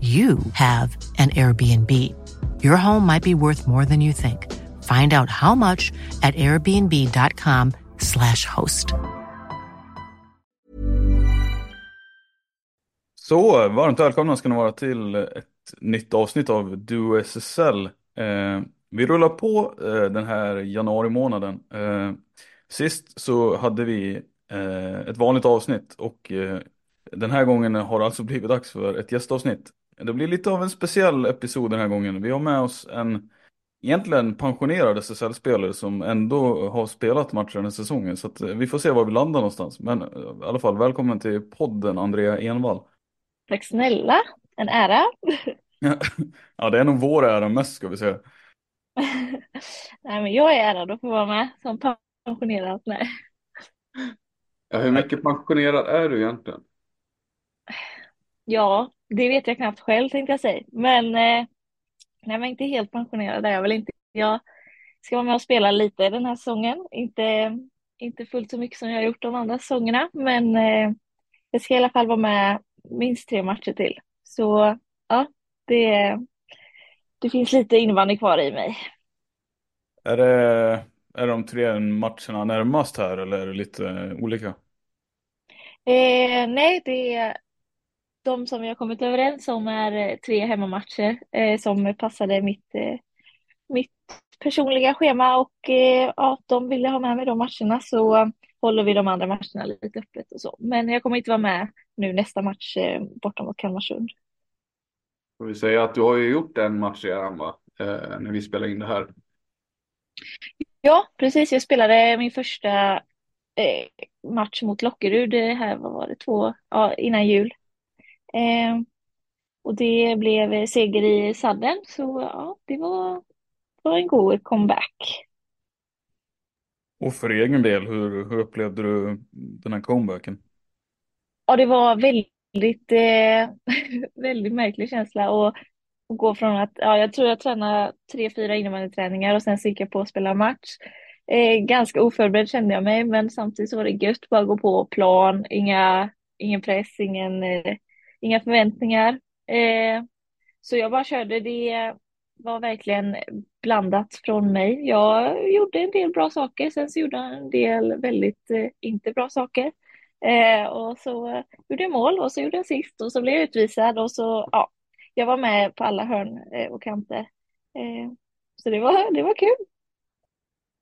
you have an Airbnb. Your home might be worth more than you think. Find out how much at airbnb.com slash host. Så, varmt välkomna ska ni vara till ett nytt avsnitt av Duo SSL. Eh, vi rullar på eh, den här januari månaden. Eh, sist så hade vi eh, ett vanligt avsnitt och eh, den här gången har det alltså blivit dags för ett gästavsnitt. Det blir lite av en speciell episod den här gången. Vi har med oss en egentligen pensionerad SSL-spelare som ändå har spelat matcher den här säsongen. Så att eh, vi får se var vi landar någonstans. Men eh, i alla fall, välkommen till podden Andrea Envall. Tack snälla, en ära. ja, det är nog vår ära mest ska vi säga. Nej, men jag är ärad att få vara med som pensionerad. Nej. Ja, hur mycket pensionerad är du egentligen? Ja, det vet jag knappt själv tänkte jag säga. Men eh, nej, men inte helt pensionerad är jag väl inte. Jag ska vara med och spela lite den här säsongen. Inte, inte fullt så mycket som jag har gjort de andra säsongerna, men eh, jag ska i alla fall vara med minst tre matcher till. Så ja, det, det finns lite innebandy kvar i mig. Är det, är de tre matcherna närmast här eller är det lite olika? Eh, nej, det är de som vi har kommit överens om är eh, tre hemmamatcher eh, som passade mitt, eh, mitt personliga schema och eh, ja, de ville ha med mig de matcherna så håller vi de andra matcherna lite öppet och så. Men jag kommer inte vara med nu nästa match eh, borta mot Kalmarsund. Får vi säga att du har ju gjort en match redan va? Eh, när vi spelar in det här. Ja, precis. Jag spelade min första eh, match mot Lockerud det här, vad var det, två, ja, innan jul. Eh, och det blev seger i sadden, så ja, det var, var en god comeback. Och för egen del, hur, hur upplevde du den här comebacken? Ja, det var väldigt, eh, väldigt märklig känsla och, och gå från att, ja, jag tror jag tränade tre, fyra innebandyträningar och sen så gick jag på att spela match. Eh, ganska oförberedd kände jag mig, men samtidigt så var det gött bara gå på plan, inga, ingen press, ingen eh, inga förväntningar. Eh, så jag bara körde. Det var verkligen blandat från mig. Jag gjorde en del bra saker, sen så gjorde jag en del väldigt eh, inte bra saker. Eh, och så gjorde jag mål och så gjorde jag sist och så blev jag utvisad och så, ja, jag var med på alla hörn eh, och kanter. Eh, så det var, det var kul.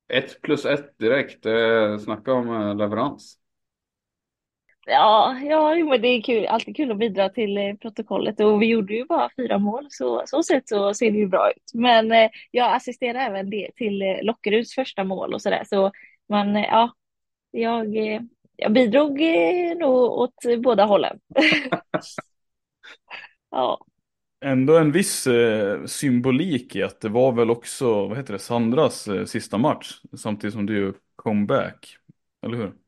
Ett plus ett direkt, eh, snacka om eh, leverans. Ja, ja, men det är kul. alltid kul att bidra till eh, protokollet och vi gjorde ju bara fyra mål så så sett så ser det ju bra ut. Men eh, jag assisterade även det till eh, Lockeruds första mål och sådär så man, ja, jag, jag bidrog nog åt båda hållen. ja. Ändå en viss symbolik i att det var väl också, vad heter det, Sandras sista match samtidigt som du kom back, eller hur?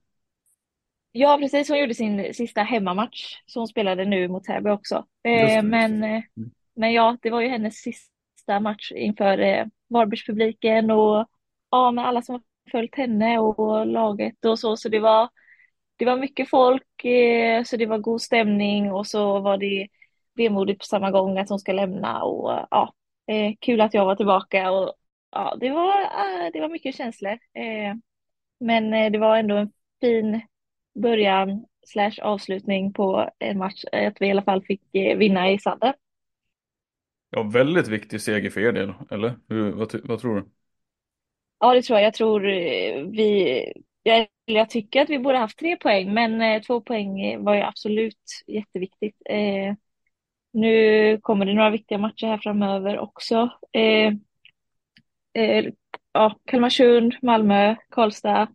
Ja, precis. Hon gjorde sin sista hemmamatch som hon spelade nu mot Täby också. Eh, men, eh, mm. men ja, det var ju hennes sista match inför eh, Varbergspubliken och ja, med alla som har följt henne och laget och så. Så det var, det var mycket folk, eh, så det var god stämning och så var det vemodigt på samma gång att hon ska lämna och ja, eh, kul att jag var tillbaka och ja, det var, eh, det var mycket känslor. Eh, men eh, det var ändå en fin början slash avslutning på en match, att vi i alla fall fick eh, vinna i sadden. Ja, väldigt viktig seger för er del, eller? Hur, vad, vad tror du? Ja, det tror jag. Jag tror eh, vi, jag, jag tycker att vi borde haft tre poäng, men eh, två poäng var ju absolut jätteviktigt. Eh, nu kommer det några viktiga matcher här framöver också. Eh, eh, ja, Kalmarsund, Malmö, Karlstad.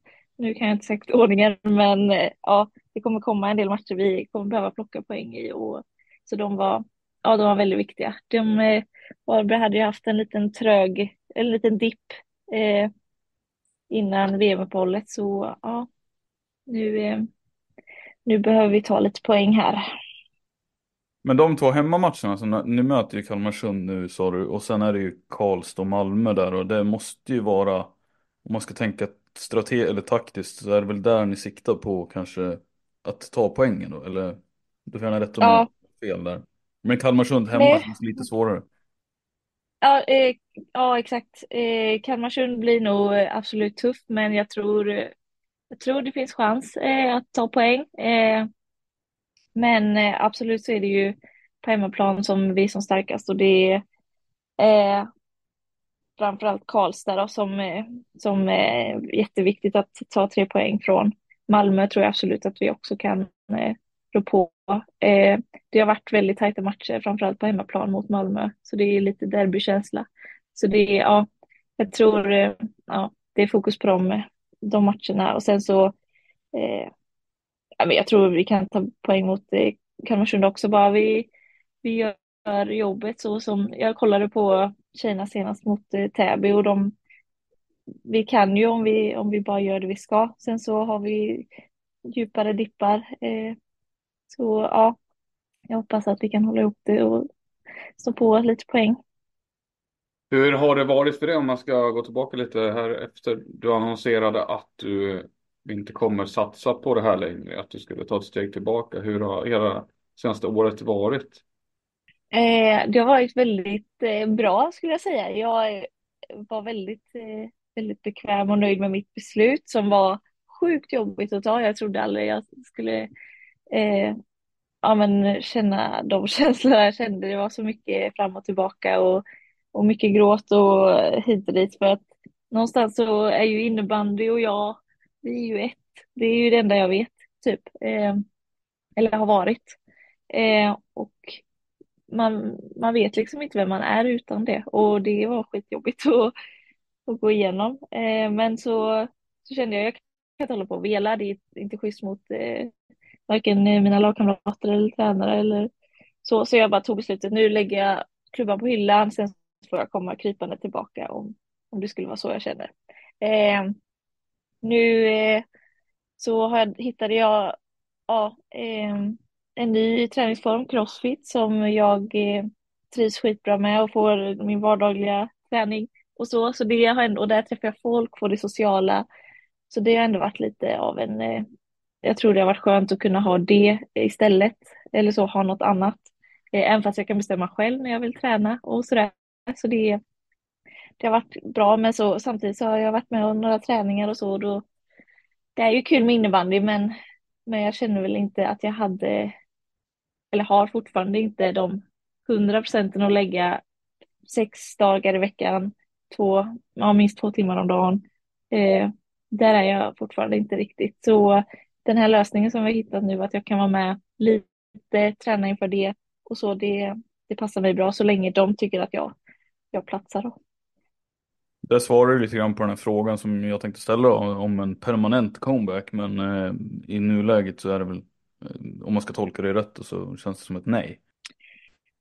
Nu kan jag inte säkert ordningen, men eh, ja, det kommer komma en del matcher vi kommer behöva plocka poäng i. Och, så de var, ja, de var väldigt viktiga. De, eh, Varberg hade ju haft en liten trög, en liten dipp eh, innan VM-uppehållet, så ja, nu, eh, nu behöver vi ta lite poäng här. Men de två hemmamatcherna, så ni möter ju Kalmarsund nu sa du, och sen är det ju Karlstad och Malmö där och det måste ju vara, om man ska tänka strategiskt eller taktiskt, så är det väl där ni siktar på kanske att ta poängen då, eller? Du får gärna rätta om ja. fel där. Men Kalmarsund hemma Nej. känns lite svårare. Ja, eh, ja exakt. Eh, Kalmarsund blir nog absolut tufft, men jag tror, jag tror det finns chans eh, att ta poäng. Eh, men eh, absolut så är det ju på hemmaplan som vi är som starkast och det är eh, framförallt Karlstad då, som, eh, som är jätteviktigt att ta tre poäng från. Malmö tror jag absolut att vi också kan eh, rå på. Eh, det har varit väldigt tajta matcher, framförallt på hemmaplan mot Malmö, så det är lite derbykänsla. Så det är, ja, jag tror, eh, ja, det är fokus på de, de matcherna och sen så eh, jag tror vi kan ta poäng mot eh, Kalmarsund också, bara vi, vi gör jobbet så som jag kollade på tjejerna senast mot eh, Täby och de vi kan ju om vi, om vi bara gör det vi ska. Sen så har vi djupare dippar. Eh, så ja, jag hoppas att vi kan hålla ihop det och stå på lite poäng. Hur har det varit för dig om man ska gå tillbaka lite här efter du annonserade att du inte kommer satsa på det här längre, att du skulle ta ett steg tillbaka. Hur har hela senaste året varit? Eh, det har varit väldigt eh, bra skulle jag säga. Jag var väldigt, eh, väldigt bekväm och nöjd med mitt beslut som var sjukt jobbigt att ta. Jag trodde aldrig jag skulle eh, ja, men känna de känslorna jag kände. Det var så mycket fram och tillbaka och, och mycket gråt och hit och dit för att någonstans så är ju innebandy och jag vi är ju ett. Det är ju det enda jag vet, typ. Eh, eller har varit. Eh, och man, man vet liksom inte vem man är utan det. Och det var skitjobbigt att, att gå igenom. Eh, men så, så kände jag, jag kan inte hålla på och vela. Det är inte schysst mot eh, varken mina lagkamrater eller tränare eller så. Så jag bara tog beslutet, nu lägger jag klubban på hyllan, sen får jag komma krypande tillbaka om, om det skulle vara så jag känner. Eh, nu eh, så har, hittade jag ja, eh, en ny träningsform, crossfit, som jag eh, trivs skitbra med och får min vardagliga träning och så. Så det har ändå, och där träffar jag folk, får det sociala. Så det har ändå varit lite av en, eh, jag tror det har varit skönt att kunna ha det istället, eller så ha något annat. Eh, även fast jag kan bestämma själv när jag vill träna och sådär. Så det, det har varit bra, men så, samtidigt så har jag varit med om några träningar och så. Och då, det är ju kul med innebandy, men, men jag känner väl inte att jag hade, eller har fortfarande inte de hundra procenten att lägga sex dagar i veckan, två, ja, minst två timmar om dagen. Eh, där är jag fortfarande inte riktigt. Så den här lösningen som vi har hittat nu, att jag kan vara med lite, träna inför det och så, det, det passar mig bra så länge de tycker att jag, jag platsar. Då. Där svarar du lite grann på den här frågan som jag tänkte ställa om en permanent comeback. Men eh, i nuläget så är det väl, om man ska tolka det rätt, så känns det som ett nej.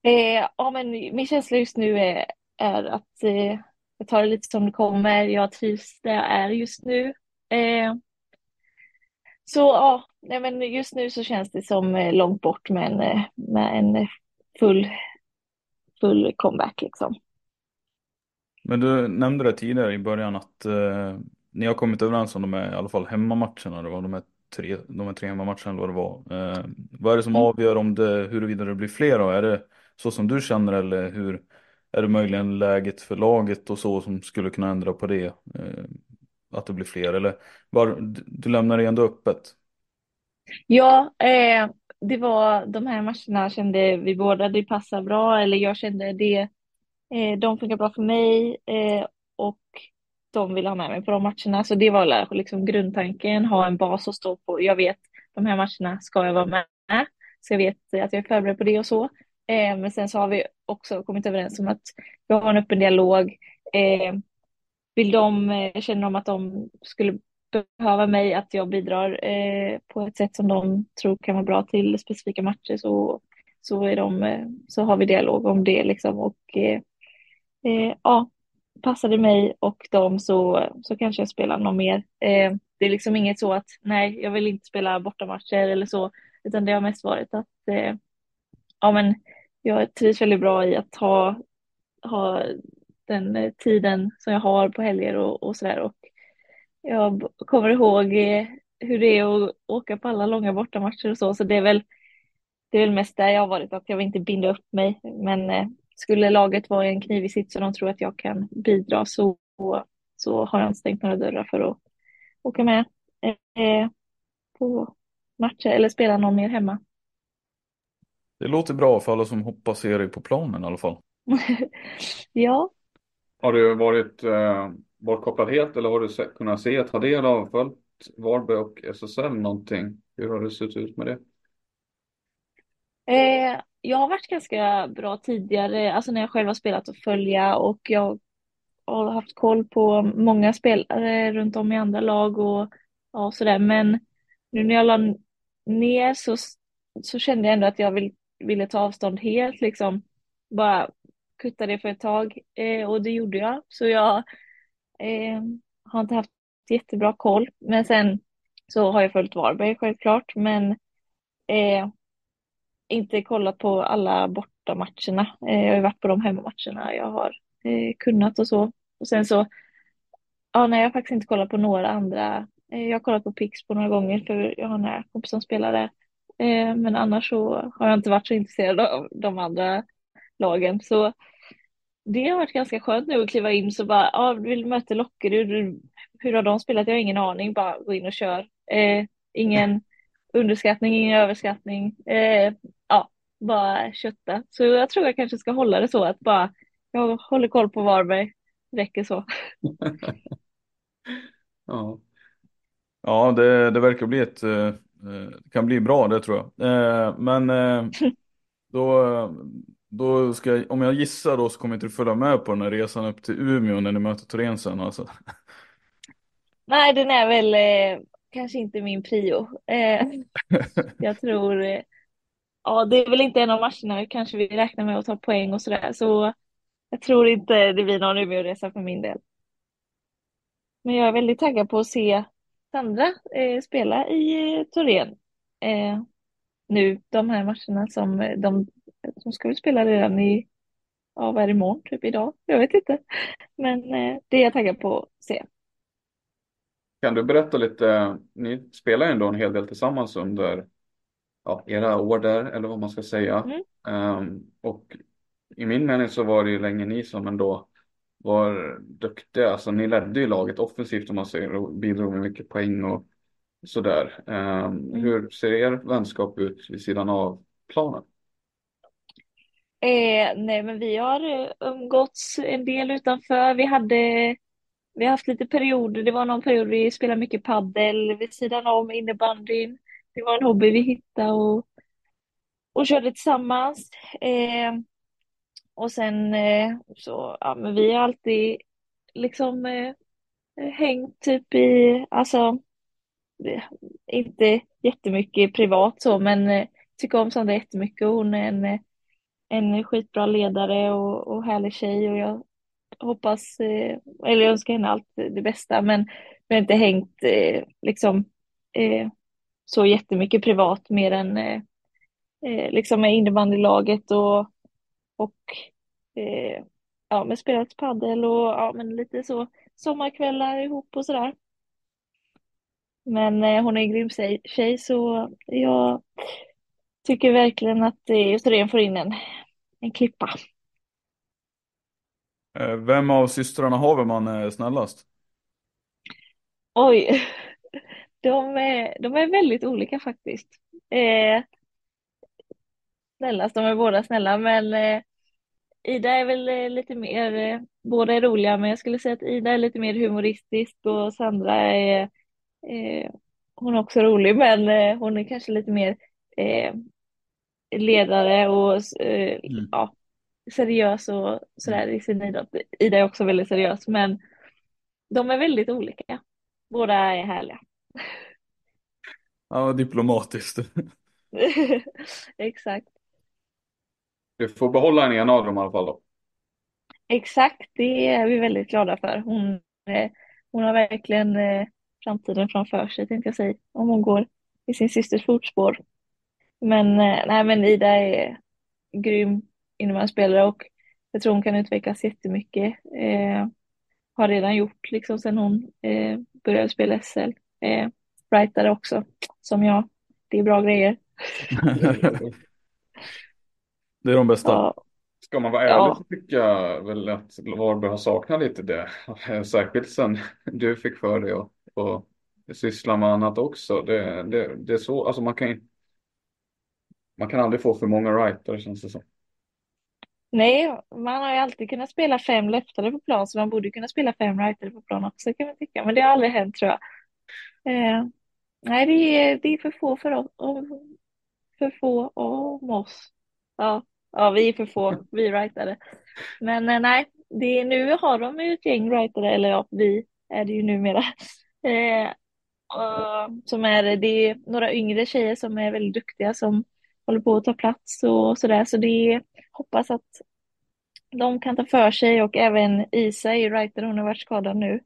Eh, ja, men min känsla just nu är, är att eh, jag tar det lite som det kommer. Jag trivs där jag är just nu. Eh, så ja, nej, men just nu så känns det som eh, långt bort med en, med en full, full comeback liksom. Men du nämnde det tidigare i början att eh, ni har kommit överens om de här, i alla fall hemmamatcherna, då, de här tre, de här tre hemmamatcherna eller vad det var. Eh, vad är det som Mm. avgör om det, huruvida det blir fler då? Är det så som du känner eller hur är det möjligen läget för laget och så som skulle kunna ändra på det? Eh, att det blir fler eller var, du, lämnar det ändå öppet? Ja, eh, det var de här matcherna kände vi båda det passar bra, eller jag kände det, eh, de funkar bra för mig eh, de vill ha med mig på de matcherna. Så det var liksom grundtanken, ha en bas att stå på. Jag vet de här matcherna ska jag vara med, så jag vet att jag är förberedd på det och så. Eh, men sen så har vi också kommit överens om att vi har en öppen dialog. Eh, vill de, eh, känner de att de skulle behöva mig, att jag bidrar eh, på ett sätt som de tror kan vara bra till specifika matcher så, så, är de, eh, så har vi dialog om det liksom och eh, eh, ja, passar det mig och dem så, så kanske jag spelar någon mer. Eh, det är liksom inget så att nej, jag vill inte spela bortamatcher eller så, utan det har mest varit att eh, ja, men jag trivs väldigt bra i att ha, ha den eh, tiden som jag har på helger och, och sådär. Och jag kommer ihåg eh, hur det är att åka på alla långa bortamatcher och så, så det är väl, det är väl mest där jag har varit, att jag vill inte binda upp mig. Men eh, skulle laget vara i en knivig sits och de tror att jag kan bidra så, så har jag inte stängt några dörrar för att åka med eh, på matcher eller spela någon mer hemma. Det låter bra för alla som hoppas se dig på planen i alla fall. Ja, Har du varit eh, bortkopplad helt eller har du se, kunnat se, ta del av, följt Varberg och SSL någonting? Hur har det sett ut med det? Eh, jag har varit ganska bra tidigare, alltså när jag själv har spelat och följa och jag har haft koll på många spelare runt om i andra lag och ja, sådär. Men nu när jag la ner så, så kände jag ändå att jag vill, ville ta avstånd helt liksom. Bara kutta det för ett tag eh, och det gjorde jag. Så jag eh, har inte haft jättebra koll. Men sen så har jag följt Varberg självklart. Men eh, inte kollat på alla bortamatcherna. Eh, jag har ju varit på de hemmamatcherna jag har eh, kunnat och så. Och sen så, ja nej jag har faktiskt inte kollat på några andra. Eh, jag har kollat på Pixbo några gånger för jag har några kompisar som spelar där. Eh, men annars så har jag inte varit så intresserad av de andra lagen. Så det har varit ganska skönt nu att kliva in så bara, ja, vill du möta Lockerud? Hur, har de spelat? Jag har ingen aning, bara gå in och kör. Eh, ingen underskattning, ingen överskattning. Eh, bara kötta. Så jag tror jag kanske ska hålla det så att bara, jag håller koll på Varberg. Räcker så. Ja. Ja, det, det verkar bli ett, eh, eh, det kan bli bra det tror jag. Eh, men eh, då, då ska jag, om jag gissar då så kommer inte du följa med på den här resan upp till Umeå när ni möter Torén sen alltså. Nej, den är väl kanske inte min prio. Jag tror, ja det är väl inte en av matcherna kanske vi räknar med att ta poäng och sådär. Så jag tror inte det blir någon Umeåresa för min del. Men jag är väldigt taggad på att se Sandra eh, spela i eh, Torén eh, nu, de här matcherna som eh, de, som ska spela redan i, ja vad är det imorgon, typ idag? Jag vet inte. Men eh, det är jag taggad på att se. Kan du berätta lite, ni spelar ju ändå en hel del tillsammans under ja, era år där, eller vad man ska säga. Mm. Ehm, och i min mening så var det ju länge ni som ändå var duktiga, alltså ni ledde ju laget offensivt om man säger och bidrog med mycket poäng och sådär. Ehm, Hur ser er vänskap ut vid sidan av planen? Eh, nej, men vi har eh, umgåtts en del utanför. Vi hade, vi har haft lite perioder. Det var någon period vi spelade mycket paddel vid sidan om innebandyn. Det var en hobby vi hittade och, och körde tillsammans. Eh, och sen eh, så, ja, men vi har alltid liksom eh, hängt typ i, alltså eh, inte jättemycket privat så, men eh, tycker om Sandra jättemycket. Hon är en, eh, en skitbra ledare och, och härlig tjej och jag hoppas, eh, eller jag önskar henne allt det bästa, men vi har inte hängt eh, liksom eh, så jättemycket privat mer än eh, eh, liksom med innebandylaget och, och eh, ja, men spelat padel och ja, men lite så sommarkvällar ihop och sådär. Men eh, hon är en grym tjej, tjej så jag tycker verkligen att eh, Österlen får in en, en klippa. Eh, Vem av systrarna Haverman är snällast? Oj, de är, de är väldigt olika faktiskt. Eh, snällast, de är båda snälla men eh, Ida är väl eh, lite mer, eh, båda är roliga men jag skulle säga att Ida är lite mer humoristisk och Sandra är, eh, hon är också rolig men eh, hon är kanske lite mer ledare och Mm. ja, seriös och sådär i sin idrott. Ida är också väldigt seriös men de är väldigt olika. Båda är härliga. Ja, diplomatiskt. Exakt. Du får behålla en ena av dem i alla fall då. Exakt, det är vi väldigt glada för. Hon, eh, hon har verkligen eh, framtiden framför sig, tänkte jag säga, om hon går i sin systers fotspår. Men, eh, nej, men Ida är grym innebandyspelare och jag tror hon kan utvecklas jättemycket. Eh, har redan gjort liksom sedan hon eh, började spela SL. Eh, writare också, som jag. Det är bra grejer. Det är de bästa. Ja, Ska man vara ärlig Ja. så tycker jag väl att Varberg har saknat lite det. Särskilt sen du fick för dig att och syssla med annat också. Det, det, det är så, alltså man kan man kan aldrig få för många writer känns det som. Nej, man har ju alltid kunnat spela fem leftare på plan så man borde kunna spela fem rightare på plan också kan man tycka. Men det har aldrig hänt tror jag. Eh, nej, det är, vi är för få för oss. För få om oss. Ja, ja, vi är för få, vi är rightare. Men eh, nej, det är, nu har de ju ett gäng rightare, eller ja, vi är det ju numera. Eh, och, som är, det är några yngre tjejer som är väldigt duktiga som håller på att ta plats och sådär. Så det är, hoppas att de kan ta för sig och även Isa är ju writer, hon har varit skadad nu.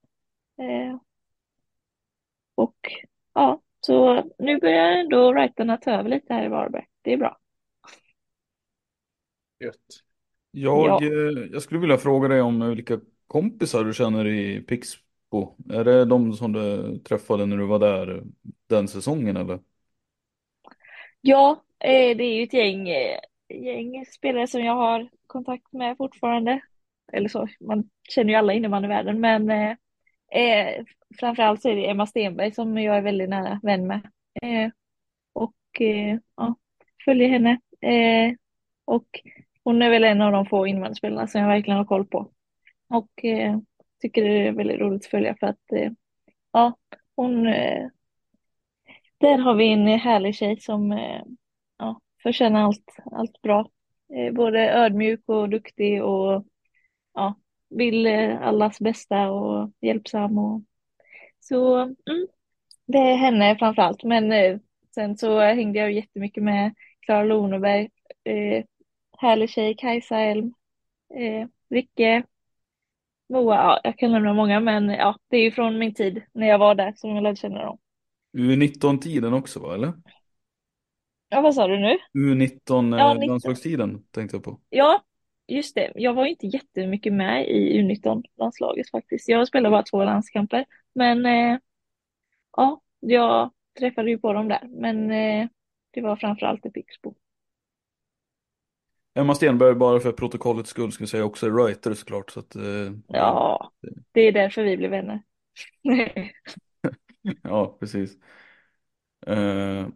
Eh, och ja, så nu börjar ändå writerna ta över lite här i Varberg. Det är bra. Gött. Jag, Ja. eh, jag skulle vilja fråga dig om vilka kompisar du känner i Pixbo. Är det de som du träffade när du var där den säsongen eller? Ja, eh, det är ju ett gäng, eh, gäng spelare som jag har kontakt med fortfarande. Eller så, man känner ju alla innebandyvärlden, men eh, framförallt så är det Emma Stenberg som jag är väldigt nära vän med. Eh, och eh, ja, följer henne. Eh, och hon är väl en av de få invandrarspelarna som jag verkligen har koll på. Och eh, tycker det är väldigt roligt att följa för att eh, ja, hon eh, där har vi en härlig tjej som eh, ja, förtjänar allt, allt bra. Eh, både ödmjuk och duktig och ja, vill eh, allas bästa och hjälpsam. Och, så mm, det är henne framför allt. Men eh, sen så hängde jag jättemycket med Klara Loneberg, eh, härlig tjej, Kajsa Elm, eh, Ricke, Moa, ja, jag kan nämna många men ja, det är ju från min tid när jag var där som jag lärde känna dem. U19-tiden också va, eller? Ja, vad sa du nu? U19 eh, Ja, 19. landslagstiden tänkte jag på. Ja, just det. Jag var inte jättemycket med i U19-landslaget faktiskt. Jag spelade bara två landskamper. Men eh, ja, jag träffade ju på dem där. Men eh, det var framförallt i Pixbo. Emma Stenberg, bara för protokollets skull, skulle säga också writer såklart. Så att, eh, Ja, det är därför vi blev vänner. Ja, precis. Eh,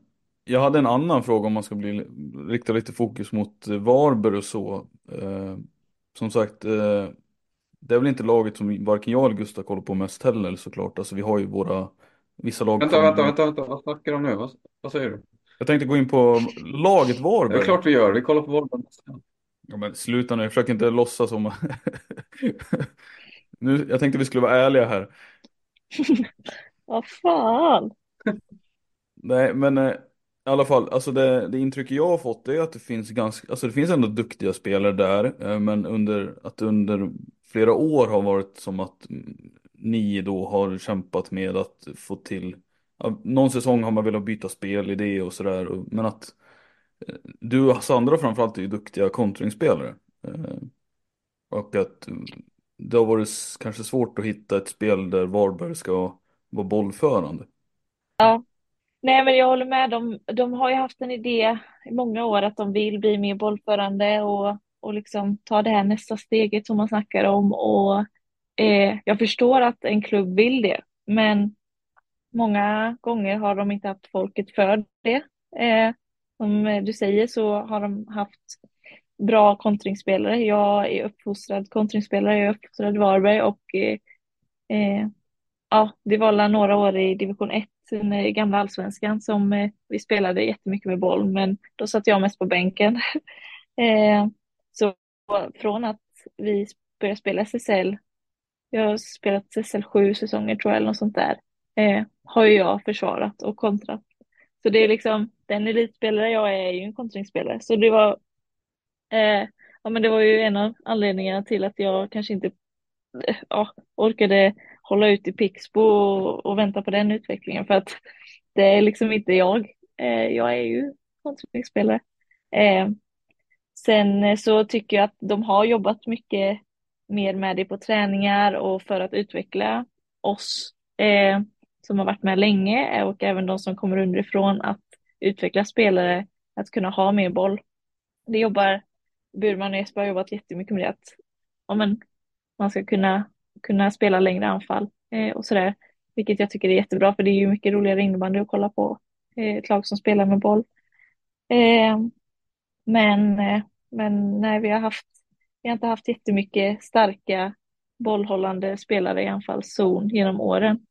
jag hade en annan fråga om man ska bli, rikta lite fokus mot eh, Varberg och så. Eh, som sagt, eh, det är väl inte laget som varken jag eller Gustav kollar på mest heller såklart. Alltså vi har ju våra, vissa lag. Vänta, vänta, vänta, vänta, vad snackar du om nu? Vad, vad säger du? Jag tänkte gå in på laget Det Varberg. är klart vi gör, vi kollar på Varberg. Ja, men sluta nu, jag försöker inte låtsas som... nu, jag tänkte vi skulle vara ärliga här. Vad fan. Nej, men eh, i alla fall, alltså det, det intryck jag har fått är att det finns ganska, alltså det finns ändå duktiga spelare där, eh, men under, att under flera år har varit som att ni då har kämpat med att få till, ja, någon säsong har man velat byta spelidé och sådär, men att eh, du och Sandra framförallt är ju duktiga kontringsspelare. Eh, och att det har varit kanske svårt att hitta ett spel där Varberg ska vara bollförande. Ja, nej men jag håller med. De, de har ju haft en idé i många år att de vill bli mer bollförande och, och liksom ta det här nästa steget som man snackar om. Och eh, jag förstår att en klubb vill det, men många gånger har de inte haft folket för det. Eh, som du säger så har de haft bra kontringsspelare. Jag är uppfostrad kontringsspelare, jag är uppfostrad i Varberg och eh, eh, ja, det var några år i division 1 sen eh, gamla allsvenskan som eh, vi spelade jättemycket med boll, men då satt jag mest på bänken. Eh, så från att vi började spela SSL, jag har spelat SSL sju säsonger tror jag, eller något sånt där, har ju jag försvarat och kontrat. Så det är liksom, den elitspelare jag är, är ju en kontringsspelare. Så det var, ja men det var ju en av anledningarna till att jag kanske inte ja, orkade hålla ut i Pixbo och, och, vänta på den utvecklingen för att det är liksom inte jag. Eh, jag är ju kontringsspelare. Eh, sen eh, så tycker jag att de har jobbat mycket mer med det på träningar och för att utveckla oss eh, som har varit med länge eh, och även de som kommer underifrån att utveckla spelare att kunna ha mer boll. Det jobbar Burman och Jesper har jobbat jättemycket med det att ja, men, man ska kunna, kunna spela längre anfall eh, och sådär. Vilket jag tycker är jättebra för det är ju mycket roligare innebandy att kolla på eh, ett lag som spelar med boll. Eh, men, eh, men nej, vi har haft, vi har inte haft jättemycket starka bollhållande spelare i anfallszon genom åren.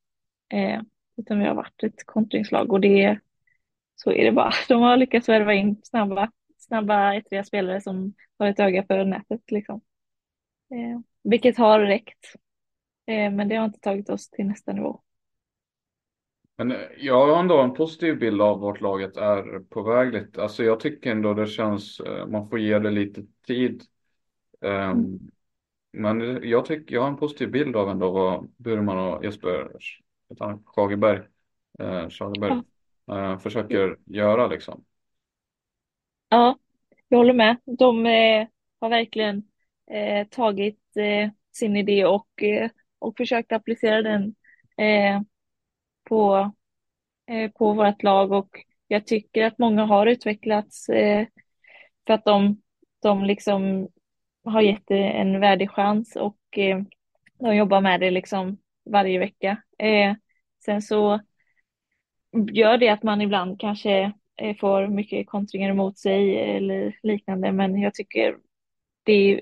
Eh, utan vi har varit ett kontringslag och det så är det bara. De har lyckats värva in snabba, snabba ettriga spelare som har ett öga för nätet liksom. Eh, vilket har räckt. Eh, men det har inte tagit oss till nästa nivå. Men eh, jag har ändå en positiv bild av vart laget är på väg lite. Alltså jag tycker ändå det känns, eh, man får ge det lite tid. Um, mm. Men jag tycker, jag har en positiv bild av ändå vad Burman och Jesper Schagerberg, Schagerberg ja. försöker göra liksom. Ja, jag håller med. De har verkligen tagit sin idé och, och försökt applicera den eh, på, eh, på vårt lag och jag tycker att många har utvecklats eh, för att de, de liksom har gett det en värdig chans och eh, de jobbar med det liksom varje vecka. Eh, sen så gör det att man ibland kanske får mycket kontringar emot sig eller liknande, men jag tycker det är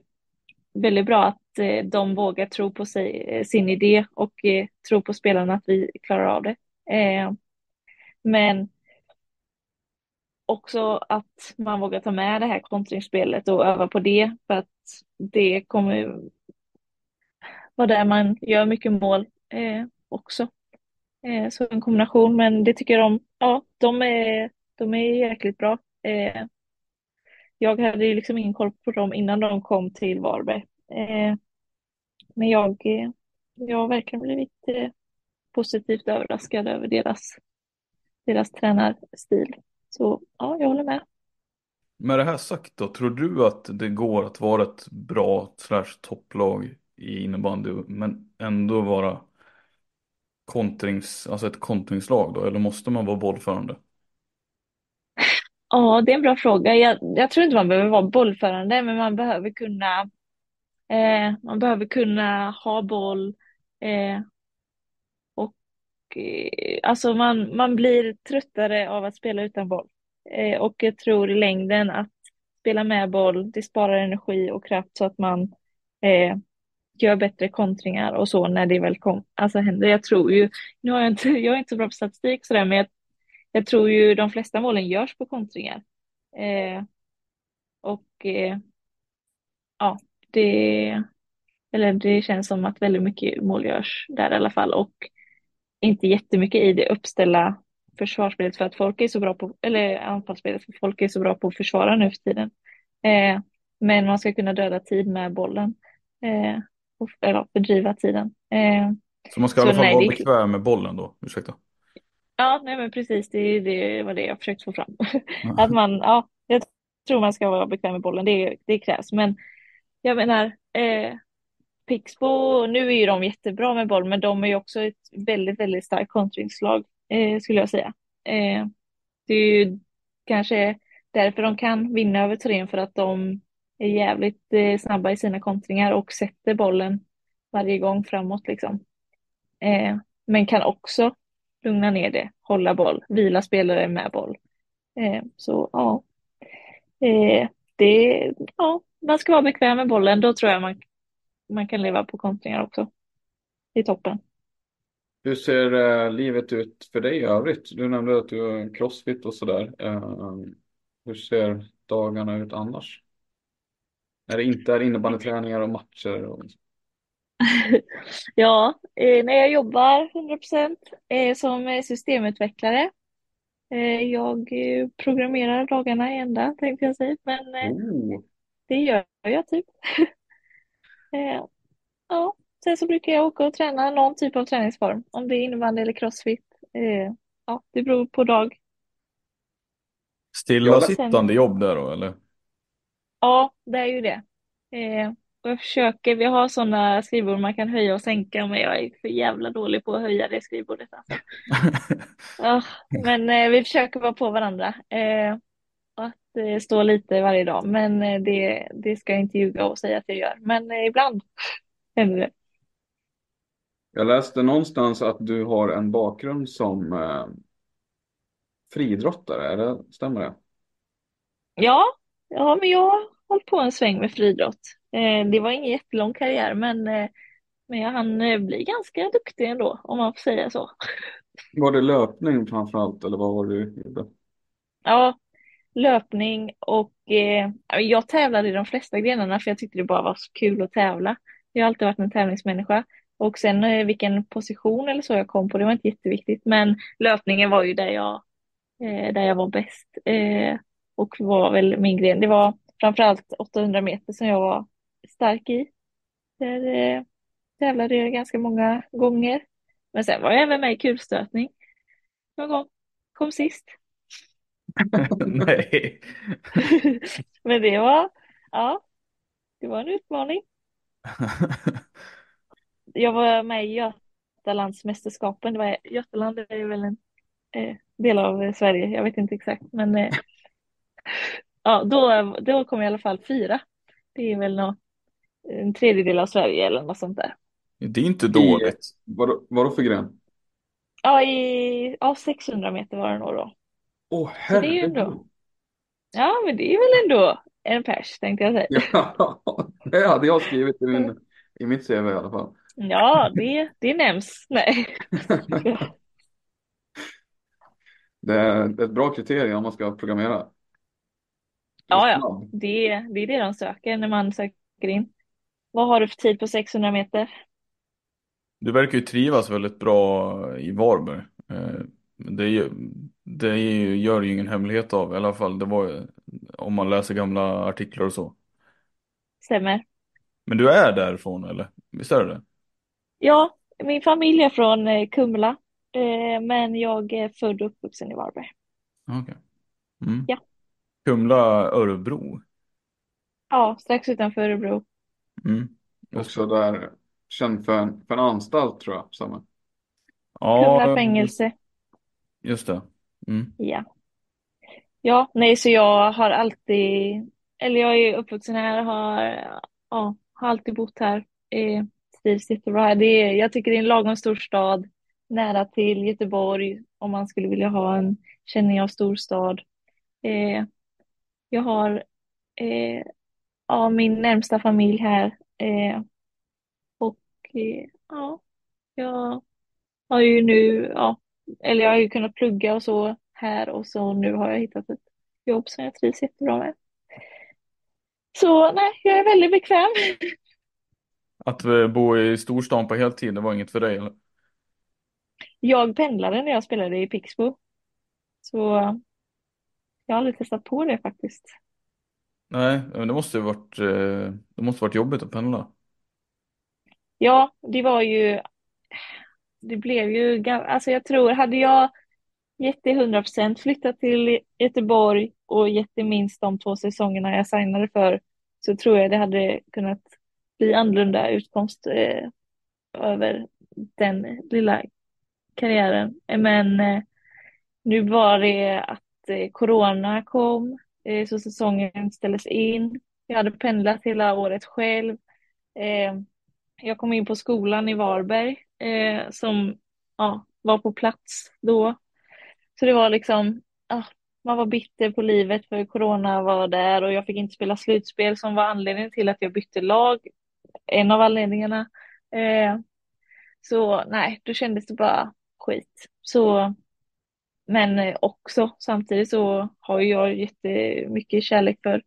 väldigt bra att Eh, de vågar tro på sig, eh, sin idé och eh, tro på spelarna att vi klarar av det. Eh, men också att man vågar ta med det här kontringsspelet och öva på det för att det kommer vara där man gör mycket mål eh, också. Eh, så en kombination, men det tycker de, ja, de är, de är jäkligt bra. Eh, jag hade ju liksom ingen koll på dem innan de kom till Varberg. Eh, men jag, jag har verkligen blivit eh, positivt överraskad över deras, deras tränarstil. Så ja, jag håller med. Med det här sagt då, tror du att det går att vara ett bra slash topplag i innebandy men ändå vara kontrings, alltså ett kontringslag då? Eller måste man vara bollförande? Ja, det är en bra fråga. Jag, jag tror inte man behöver vara bollförande, men man behöver kunna, eh, man behöver kunna ha boll eh, och eh, alltså man, man blir tröttare av att spela utan boll. Eh, och jag tror i längden att spela med boll, det sparar energi och kraft så att man eh, gör bättre kontringar och så när det väl kom, alltså händer. Jag tror ju, nu har jag inte, jag är inte så bra på statistik sådär, men jag, jag tror ju de flesta målen görs på kontringar. Eh, och eh, ja, det, eller det känns som att väldigt mycket mål görs där i alla fall och inte jättemycket i det uppställa försvarsspelet för att folk är så bra på, eller anfallsspelet för folk är så bra på att försvara nu för tiden. Eh, men man ska kunna döda tid med bollen. Eh, eller fördriva tiden. Eh, så man ska i alla fall nej, vara det... bekväm med bollen då? Ursäkta. Ja, nej men precis, det, det var det jag försökte få fram. att man, ja, jag tror man ska vara bekväm med bollen, det, det krävs. Men jag menar, eh, Pixbo, nu är ju de jättebra med boll, men de är ju också ett väldigt, väldigt starkt kontringslag. eh, skulle jag säga. Eh, det är ju kanske därför de kan vinna över Turin för att de är jävligt eh, snabba i sina kontringar och sätter bollen varje gång framåt liksom. Eh, men kan också lugna ner det, hålla boll, vila spelare med boll. Eh, så ja, eh, det, ja, man ska vara bekväm med bollen. Då tror jag man, man kan leva på kontringar också. I toppen. Hur ser eh, livet ut för dig i övrigt? Du nämnde att du är crossfit och sådär. Eh, hur ser dagarna ut annars? När det inte är innebandyträningar och matcher? Och... ja, eh, när jag jobbar 100% eh, som systemutvecklare. Eh, jag eh, programmerar dagarna i ända tänkte jag säga, men eh, Oh, det gör jag typ. Eh, ja, sen så brukar jag åka och träna någon typ av träningsform, om det är innebandy eller crossfit. Eh, ja, det beror på dag. Stillasittande jobb där då eller? Ja, det är ju det. Eh, och jag försöker, vi har sådana skrivbord man kan höja och sänka, men jag är för jävla dålig på att höja det skrivbordet. Alltså. Ja, men eh, vi försöker vara på varandra. Eh, eh, stå lite varje dag, men eh, det, det ska jag inte ljuga och säga att jag gör. Men eh, ibland händer det. jag läste någonstans att du har en bakgrund som eh, friidrottare, är det, stämmer det? Ja, ja, men jag har hållit på en sväng med friidrott. Eh, det var ingen jättelång karriär, men, eh, men jag hann eh, bli ganska duktig ändå, om man får säga så. Var det löpning framförallt eller vad var det du gjorde? Ja, löpning och eh, jag tävlade i de flesta grenarna för jag tyckte det bara var så kul att tävla. Jag har alltid varit en tävlingsmänniska. Och sen eh, vilken position eller så jag kom på, det var inte jätteviktigt. Men löpningen var ju där jag, eh, där jag var bäst. Eh, och var väl min gren. Det var framförallt 800 meter som jag var stark i. Där eh, tävlade jag ganska många gånger. Men sen var jag även med i kulstötning. Någon gång. Kom sist. Nej. Men det var, ja, det var en utmaning. Jag var med i Götalandsmästerskapen. Det var, Götaland är väl en eh, del av Sverige, jag vet inte exakt. Men eh, ja, då, då kom jag i alla fall fyra. Det är väl nå, en tredjedel av Sverige eller något sånt där. Det är inte dåligt. Vad, vadå för gren? Ja, i, ja, 600 meter var det nog då. Åh Så det är ju ändå, ja, men det är väl ändå en pers tänkte jag säga. Ja, det hade jag skrivit i, min, i mitt CV i alla fall. Ja, det, det nämns. Nej. Det är ett bra kriterium om man ska programmera. Ja, ja. Det, det är det de söker när man söker in. Vad har du för tid på 600 meter? Du verkar ju trivas väldigt bra i Varberg. Eh, Det, det gör ju ingen hemlighet av i alla fall. Det var om man läser gamla artiklar och så. Stämmer. Men du är därifrån eller? Visst är det det? Ja, min familj är från eh, Kumla, eh, men jag är född och uppvuxen i Varberg. Okej. Mm. Ja. Kumla, Örebro. Ja, strax utanför Örebro. Mm. Också där, känd för en, för en anstalt tror jag. Samma. Ja, Kumla fängelse just det. Mm. Ja. Ja, nej, så jag har alltid, eller jag är uppvuxen här, har, ja, har alltid bott här. Eh, trivs jättebra här. Det är, jag tycker det är en lagom stor stad, nära till Göteborg, om man skulle vilja ha en känning av storstad. Eh, jag har eh, ja, min närmsta familj här. Eh, och eh, ja, jag har ju nu, ja, eller jag har ju kunnat plugga och så här och så nu har jag hittat ett jobb som jag trivs jättebra med. Så nej, jag är väldigt bekväm. Att eh, bo i storstan på heltid, det var inget för dig eller? Jag pendlade när jag spelade i Pixbo. Så jag har aldrig testat på det faktiskt. Nej, men det måste ju varit, eh, det måste varit jobbigt att pendla. Ja, det var ju, det blev ju, alltså jag tror, hade jag gett det 100% flyttat till Göteborg och gett det minst de två säsongerna jag signade för så tror jag det hade kunnat bli annorlunda utkomst eh, över den lilla karriären. Men eh, nu var det att eh, corona kom, eh, så säsongen ställdes in. Jag hade pendlat hela året själv. Eh, jag kom in på skolan i Varberg eh, som ja, var på plats då. Så det var liksom, ah, man var bitter på livet för corona var där och jag fick inte spela slutspel som var anledningen till att jag bytte lag. En av anledningarna. Eh, så nej, då kändes det bara skit. Så, men eh, också samtidigt så har jag jättemycket kärlek för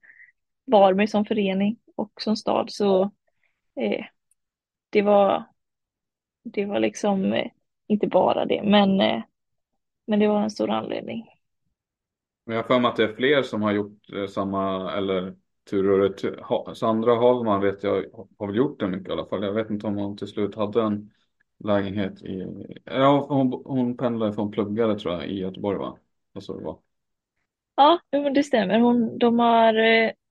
Varberg som förening och som stad. Så eh, det var, det var liksom eh, inte bara det, men, eh, men det var en stor anledning. Men jag har för mig att det är fler som har gjort eh, samma, eller tur och retur. Ha- Sandra Hagman vet jag har väl gjort det mycket i alla fall. Jag vet inte om hon till slut hade en lägenhet i, ja hon, hon pendlade från pluggare tror jag i Göteborg va? Och så det var. Ja, men det stämmer. Hon, de har,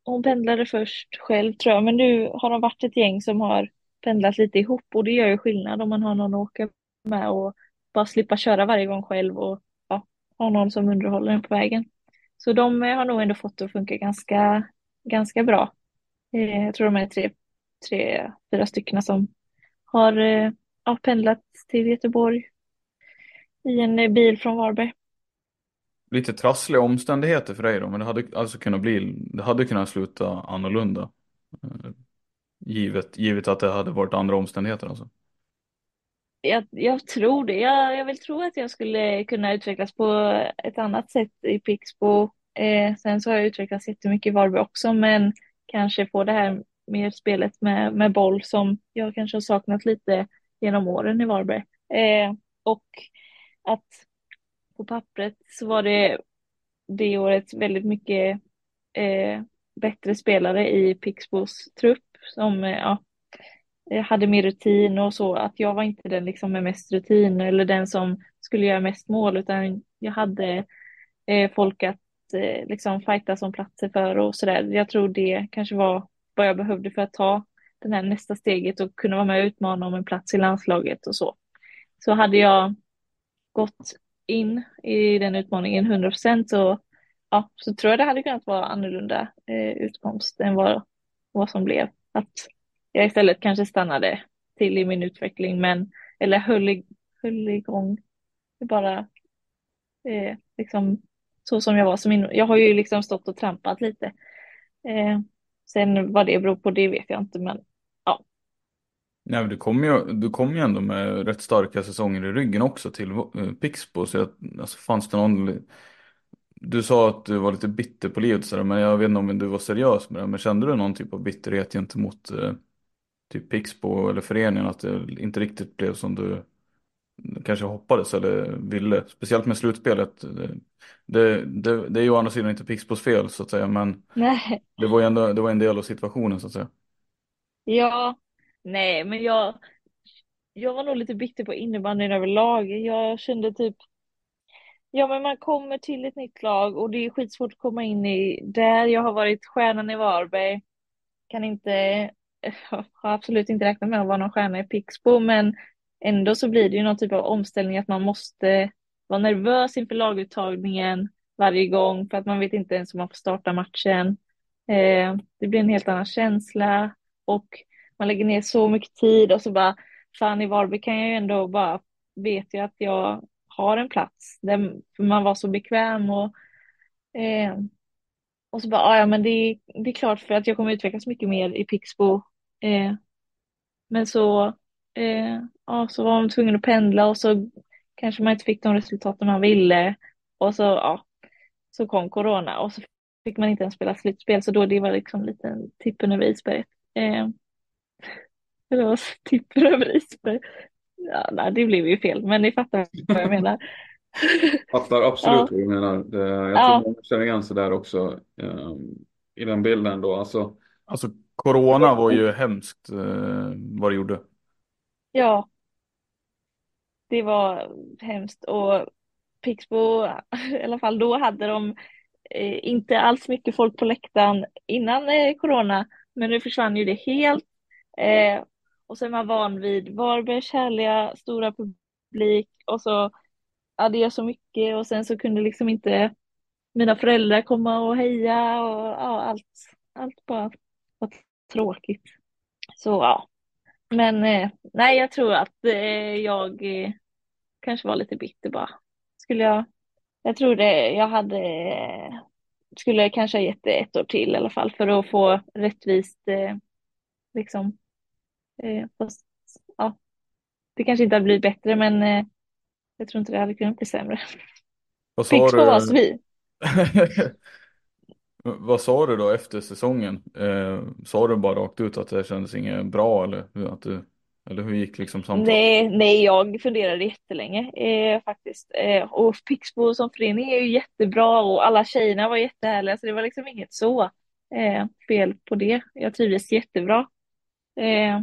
hon pendlade först själv tror jag, men nu har de varit ett gäng som har pendlat lite ihop och det gör ju skillnad om man har någon att åka med och bara slippa köra varje gång själv och ja, ha någon som underhåller en på vägen. Så de eh, har nog ändå fått det att funka ganska, ganska bra. Eh, jag tror de är tre, tre, fyra stycken som har eh, ja, pendlat till Göteborg i en bil från Varberg. Lite trassliga omständigheter för dig då, men det hade alltså kunnat bli, det hade kunnat sluta annorlunda. Givet, givet att det hade varit andra omständigheter alltså. Jag, jag tror det. Jag, jag vill tro att jag skulle kunna utvecklas på ett annat sätt i Pixbo. Eh, sen så har jag utvecklats jättemycket i Varberg också, men kanske få det här mer spelet med, med boll som jag kanske har saknat lite genom åren i Varberg. Eh, och att på pappret så var det det året väldigt mycket eh, bättre spelare i Pixbos trupp som eh, ja, hade mer rutin och så, att jag var inte den liksom med mest rutin eller den som skulle göra mest mål, utan jag hade eh, folk att eh, liksom fighta om platser för och sådär. Jag tror det kanske var vad jag behövde för att ta det här nästa steget och kunna vara med och utmana om en plats i landslaget och så. Så hade jag gått in i den utmaningen 100 procent så, ja, så tror jag det hade kunnat vara annorlunda eh, utkomst än vad, vad som blev. Att jag istället kanske stannade till i min utveckling, men eller höll, i, höll igång bara eh, liksom så som jag var. Som in, jag har ju liksom stått och trampat lite. Eh, sen vad det beror på, det vet jag inte, men ja. Nej, men du kom ju, du kom ju ändå med rätt starka säsonger i ryggen också till eh, Pixbo. Så jag, alltså, fanns det någon... Du sa att du var lite bitter på livet, men jag vet inte om du var seriös med det. Men kände du någon typ av bitterhet gentemot eh, typ Pixbo eller föreningen? Att det inte riktigt blev som du kanske hoppades eller ville? Speciellt med slutspelet. Det, det, det, det är ju å andra sidan inte Pixbos fel så att säga, men Nej. det var ju ändå det var en del av situationen så att säga. Ja, nej, men jag, jag var nog lite bitter på innebandyn överlag. Jag kände typ, ja men man kommer till ett nytt lag och det är skitsvårt att komma in i där. Jag har varit stjärnan i Varberg, kan inte, har absolut inte räknat med att vara någon stjärna i Pixbo, men ändå så blir det ju någon typ av omställning att man måste vara nervös inför laguttagningen varje gång för att man vet inte ens om man får starta matchen. Eh, det blir en helt annan känsla och man lägger ner så mycket tid och så bara, fan i Varberg kan jag ju ändå bara, vet jag att jag har en plats där man var så bekväm och eh, och så bara, ah, ja men det, det är klart för att jag kommer utvecklas mycket mer i Pixbo. Eh, men så, eh, ja, så var man tvungen att pendla och så kanske man inte fick de resultaten man ville. Och så, ja, så kom corona och så fick man inte ens spela slutspel. Så då det var liksom lite tippen över isberget. Eh, eller vad tippen över isberget? Ja, nej, det blev ju fel, men ni fattar vad jag menar. Fattar absolut Ja. vad du menar. Det, jag Ja. tror många känner igen sig där också. eh, I den bilden då. Alltså, Alltså corona var ju hemskt eh, vad det gjorde. Ja, det var hemskt och Pixbo, i alla fall då hade de eh, inte alls mycket folk på läktaren innan eh, corona, men nu försvann ju det helt. Och så är man van vid Varbergs härliga stora publik och så, ja det gör så mycket och sen så kunde liksom inte mina föräldrar komma och heja och ja, allt, allt bara var tråkigt. Så ja, men eh, nej jag tror att eh, jag eh, kanske var lite bitter bara. Skulle jag, jag tror det, jag hade, skulle kanske ha gett det ett år till i alla fall för att få rättvist eh, liksom. Eh, fast, ja, det kanske inte hade blivit bättre men eh, jag tror inte det hade kunnat bli sämre. Vad sa Pixbo du? var svin. Vad sa du då efter säsongen? Eh, sa du bara rakt ut att det kändes inget bra eller hur, att du, eller hur gick liksom samtalet? Nej, nej, jag funderade jättelänge eh, faktiskt. Eh, och Pixbo som förening är ju jättebra och alla tjejerna var jättehärliga så det var liksom inget så eh, fel på det. Jag trivdes jättebra. Eh,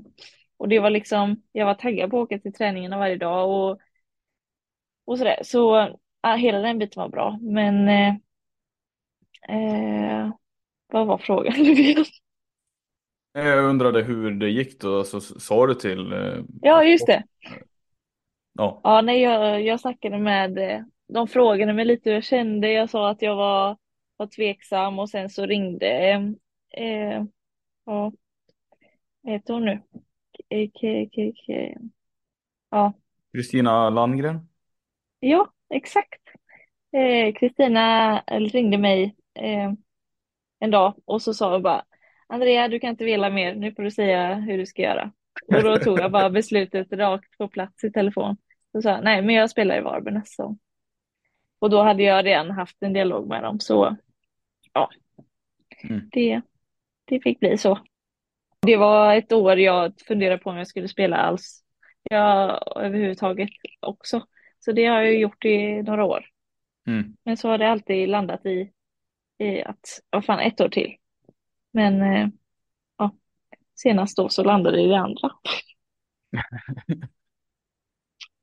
och det var liksom, jag var taggad på att åka till träningarna varje dag och, och sådär. Så ja, hela den biten var bra. Men eh, eh, vad var frågan? Jag undrade hur det gick då, så sa du till? Eh, ja, just det. Ja. Ja, nej, jag, jag snackade med, eh, de frågade mig lite hur jag kände. Jag sa att jag var, var tveksam och sen så ringde, eh, ja, vad heter hon nu? K, K, K, K. Ja. Kristina Landgren? Ja, exakt. Eh, Kristina ringde mig eh, en dag och så sa hon bara Andrea, du kan inte vela mer, nu får du säga hur du ska göra. Och då tog jag bara beslutet rakt på plats i telefon. Och sa nej, men jag spelar i Varberg nästa säsong. Och då hade jag redan haft en dialog med dem, så ja, Mm. det, det fick bli så. Det var ett år jag funderade på om jag skulle spela alls. Ja, överhuvudtaget också. Så det har jag gjort i några år. Mm. Men så har det alltid landat i, i att, vad fan, ett år till. Men eh, ja, senast då så landade det i det andra.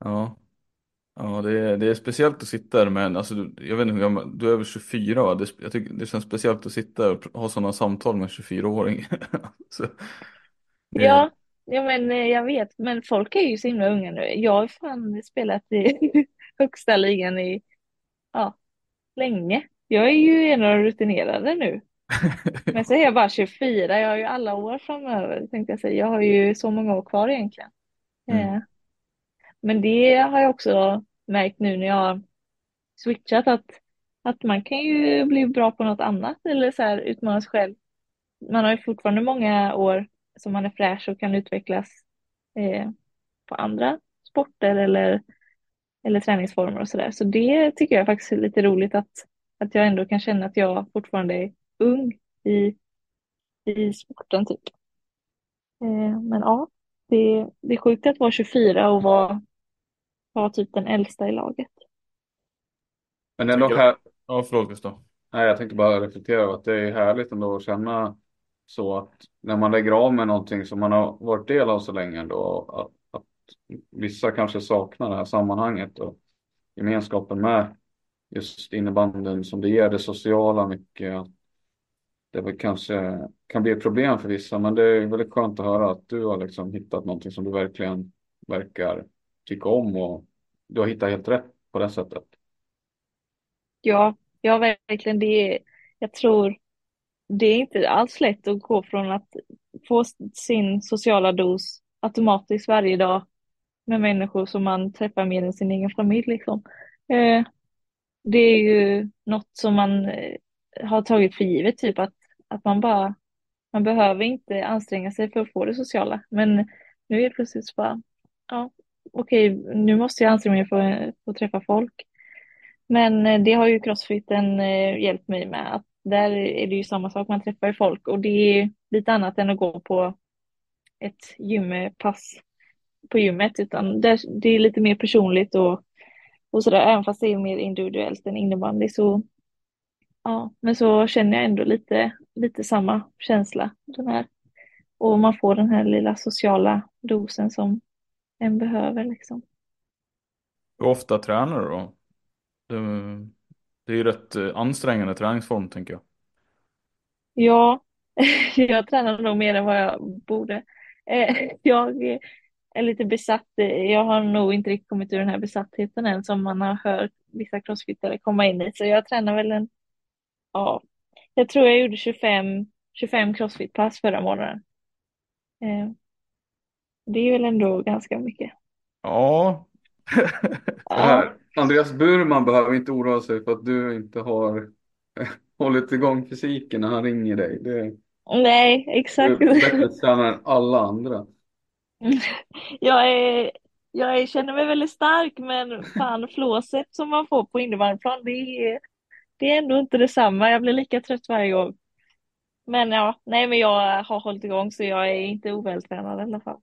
Ja. Ja, det är, det är speciellt att sitta där med en, alltså, du- jag vet inte hur gammal, du är över 24 va? Det, jag tycker det känns speciellt att sitta och ha sådana samtal med en 24-åring. Så, Ja, ja men eh, jag vet, men folk är ju så himla unga nu. Jag har fan spelat i högsta ligan i, ja, länge. Jag är ju en av de rutinerade nu. Men så är jag bara 24, jag har ju alla år framöver tänkte jag säga. Jag har ju så många år kvar egentligen. Mm. Eh, men det har jag också märkt nu när jag har switchat att, att man kan ju bli bra på något annat eller så här utmana sig själv. Man har ju fortfarande många år som man är fräsch och kan utvecklas eh, på andra sporter eller, eller träningsformer och sådär. Så det tycker jag faktiskt är lite roligt att, att jag ändå kan känna att jag fortfarande är ung i, i sporten typ. Eh, men ja, det, det är sjukt att vara 24 och vara, vara typ den äldsta i laget. Men ändå här, Ja, förlåt Gustav. nej, jag tänkte bara reflektera över att det är härligt ändå att känna så att när man lägger av med någonting som man har varit del av så länge ändå, att, att vissa kanske saknar det här sammanhanget och gemenskapen med just innebandyn som det ger, det sociala mycket. Det väl kanske kan bli ett problem för vissa, men det är väldigt skönt att höra att du har liksom hittat någonting som du verkligen verkar tycka om och du har hittat helt rätt på det sättet. Ja, ja verkligen. Det är, jag tror det är inte alls lätt att gå från att få sin sociala dos automatiskt varje dag med människor som man träffar mer än sin egen familj liksom. Eh, det är ju något som man eh, har tagit för givet, typ att, att man bara, man behöver inte anstränga sig för att få det sociala. Men nu är det plötsligt bara, ja, okej, nu måste jag anstränga mig för, att träffa folk. Men eh, det har ju crossfiten eh, hjälpt mig med. Att där är det ju samma sak, man träffar ju folk och det är lite annat än att gå på ett gympass på gymmet utan där, det är lite mer personligt och, och sådär, även fast det är mer individuellt än innebandy så ja, men så känner jag ändå lite, lite samma känsla den här och man får den här lilla sociala dosen som en behöver liksom. Hur ofta tränar du då? Det, det är ju rätt eh, ansträngande träningsform tänker jag. Ja, jag tränar nog mer än vad jag borde. Eh, Jag, är lite besatt. Jag har nog inte riktigt kommit ur den här besattheten än som man har hört vissa crossfittare komma in i. Så jag tränar väl en, ja, jag tror jag gjorde 25, 25 crossfit-pass förra månaden. Det är väl ändå ganska mycket. Ja. ja. Andreas Burman behöver inte oroa sig för att du inte har hållit igång fysiken när han ringer dig. Det, Nej, exakt. Du är bättre tränare än alla andra. Jag, är, jag känner mig väldigt stark men fan flåset som man får på innebandyplan det är, det är ändå inte detsamma. Jag blir lika trött varje gång. Men ja, nej men jag har hållit igång så jag är inte ovältränad i alla fall.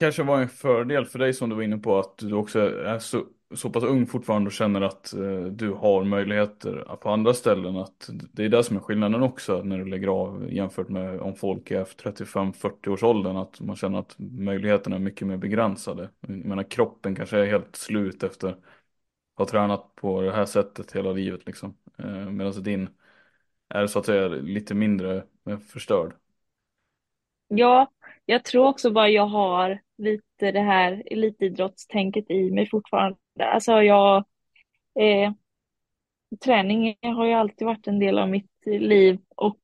Kanske var en fördel för dig som du var inne på att du också är så så pass ung fortfarande och känner att eh, du har möjligheter på andra ställen. Att det är det som är skillnaden också när du lägger av jämfört med om folk är 35-40 års åldern. Att man känner att möjligheterna är mycket mer begränsade. Jag menar kroppen kanske är helt slut efter att ha tränat på det här sättet hela livet liksom. Eh, Medan din är så att säga lite mindre eh, förstörd. Ja, jag tror också bara jag har lite det här elitidrottstänket i mig fortfarande. Alltså jag, eh, träning har ju alltid varit en del av mitt liv och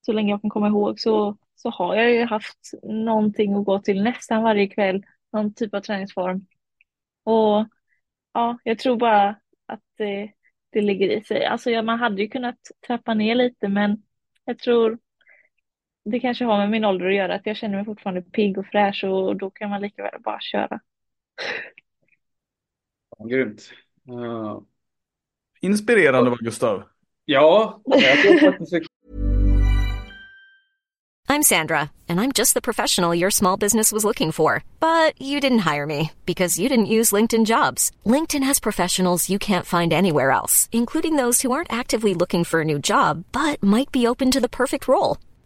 så länge jag kan komma ihåg så, så har jag ju haft någonting att gå till nästan varje kväll, någon typ av träningsform. Och ja, jag tror bara att det, det ligger i sig. Alltså ja, man hade ju kunnat trappa ner lite men jag tror det kanske har med min ålder att göra, att jag känner mig fortfarande pigg och fräsch och då kan man lika väl bara köra. Ja, grymt. Uh... Inspirerande var Gustav. Ja, jag tror faktiskt I'm Sandra, and I'm just the professional your small business was looking for. But you didn't hire me because you didn't use LinkedIn jobs. LinkedIn has professionals you can't find anywhere else, including those who aren't actively looking for a new job but might be open to the perfect role,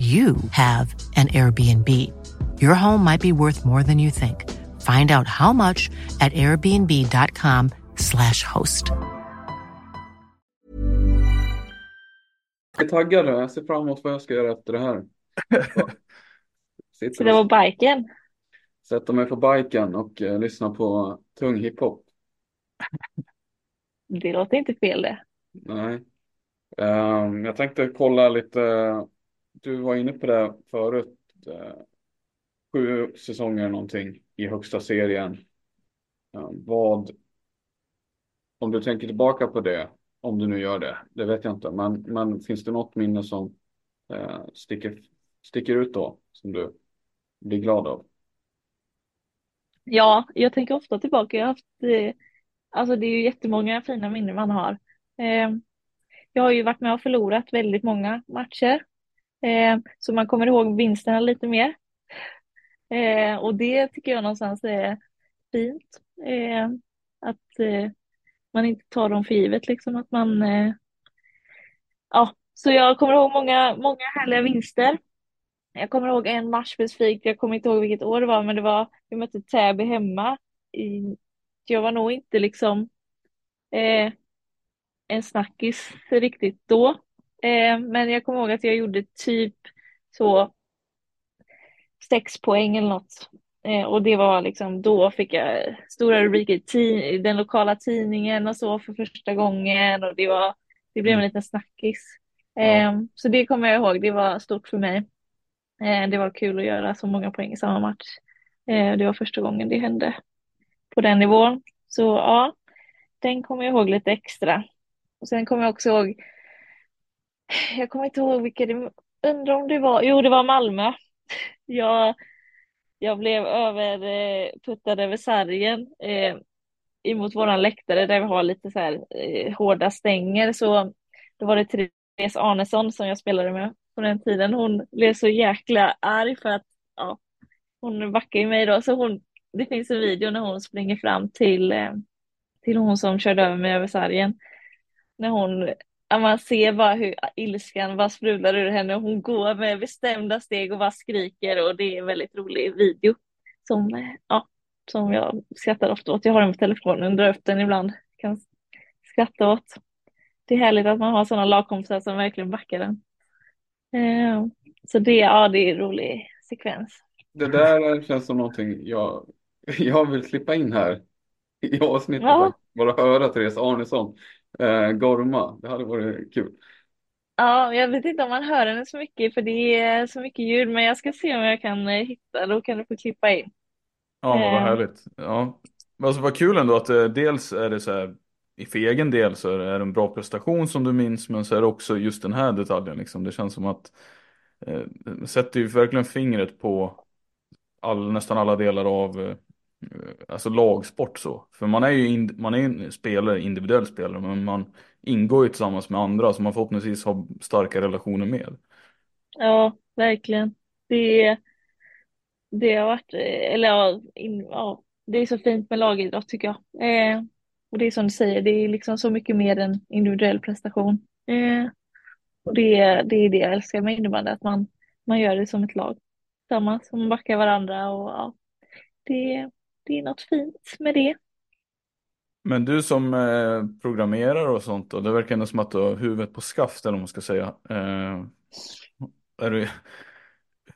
you have an Airbnb. Your home might be worth more than you think. Find out how much at airbnb.com slash host. Jag är taggad nu. Jag ser fram emot vad jag ska göra efter det här. Det var biken? Sätta mig på biken och uh, lyssna på tung hiphop. Det låter inte fel det. Nej. Um, jag tänkte kolla lite du var inne på det förut. Eh, sju säsonger någonting i högsta serien. vad, om du tänker tillbaka på det, om du nu gör det, det vet jag inte, men, men finns det något minne som eh, sticker, sticker ut då, som du blir glad av? Ja, jag tänker ofta tillbaka. Jag har haft, eh, alltså det är ju jättemånga fina minnen man har. Eh, jag har ju varit med och förlorat väldigt många matcher Eh, så man kommer ihåg vinsterna lite mer. Eh, och det tycker jag någonstans är fint. Eh, att eh, man inte tar dem för givet liksom. Att man, eh, ja, så jag kommer ihåg många, många härliga vinster. Jag kommer ihåg en match specifikt, jag kommer inte ihåg vilket år det var, men det var, vi mötte Täby hemma. I, jag var nog inte liksom eh, en snackis riktigt då. Eh, men jag kommer ihåg att jag gjorde typ så sex poäng eller något. Eh, och det var liksom, då fick jag stora rubriker i den lokala tidningen och så för första gången. Och det, var, det blev en mm. liten snackis. Eh, så det kommer jag ihåg, det var stort för mig. Eh, det var kul att göra så många poäng i samma match. Det var första gången det hände på den nivån. Så ja, den kommer jag ihåg lite extra. Och sen kommer jag också ihåg jag kommer inte ihåg vilka det undrar om det var, jo det var Malmö. Jag, jag blev överputtad eh, över sargen eh, emot våran läktare där vi har lite så här eh, hårda stänger. Så då var det Therese Arnesson som jag spelade med på den tiden. Hon blev så jäkla arg för att ja, hon backade mig då. Så hon, det finns en video när hon springer fram till, eh, till hon som körde över mig över sargen. När hon man ser bara hur ilskan bara sprudlar ur henne. Hon går med bestämda steg och bara skriker och det är en väldigt rolig video. Som, ja, som jag skrattar ofta åt. Jag har den på telefonen, drar upp den ibland. Kan skratta åt. Det är härligt att man har sådana lagkompisar som verkligen backar den. Eh, så det, ja, det är en rolig sekvens. Det där känns som någonting jag, jag vill klippa in här i avsnittet. Ja. Bara höra Therese Arnesson eh, gorma. Det hade varit kul. Ja, jag vet inte om man hör henne så mycket för det är så mycket ljud, men jag ska se om jag kan eh, hitta, då kan du få klippa in. Ja, vad Eh. härligt. Ja. Men Alltså vad kul ändå att eh, dels är det så här, i för egen del så är det en bra prestation som du minns, men så är det också just den här detaljen liksom. Det känns som att eh, det sätter ju verkligen fingret på all, nästan alla delar av eh, Eh, alltså lagsport så. För man är ju in, man är en spelare, individuell spelare, men man ingår ju tillsammans med andra som man förhoppningsvis har starka relationer med. Ja, verkligen. Det, det har varit, eh, eller ja, in, ja, det är så fint med lagidrott tycker jag. Eh, och det är som du säger, det är liksom så mycket mer än individuell prestation. Eh, och det, det är det jag älskar med innebandy, att man, man gör det som ett lag tillsammans, och man backar varandra och ja, det, det är något fint med det. Men du som eh, programmerar och sånt, och det verkar ändå som att du har huvudet på skaft eller vad man ska säga. Eh, är du,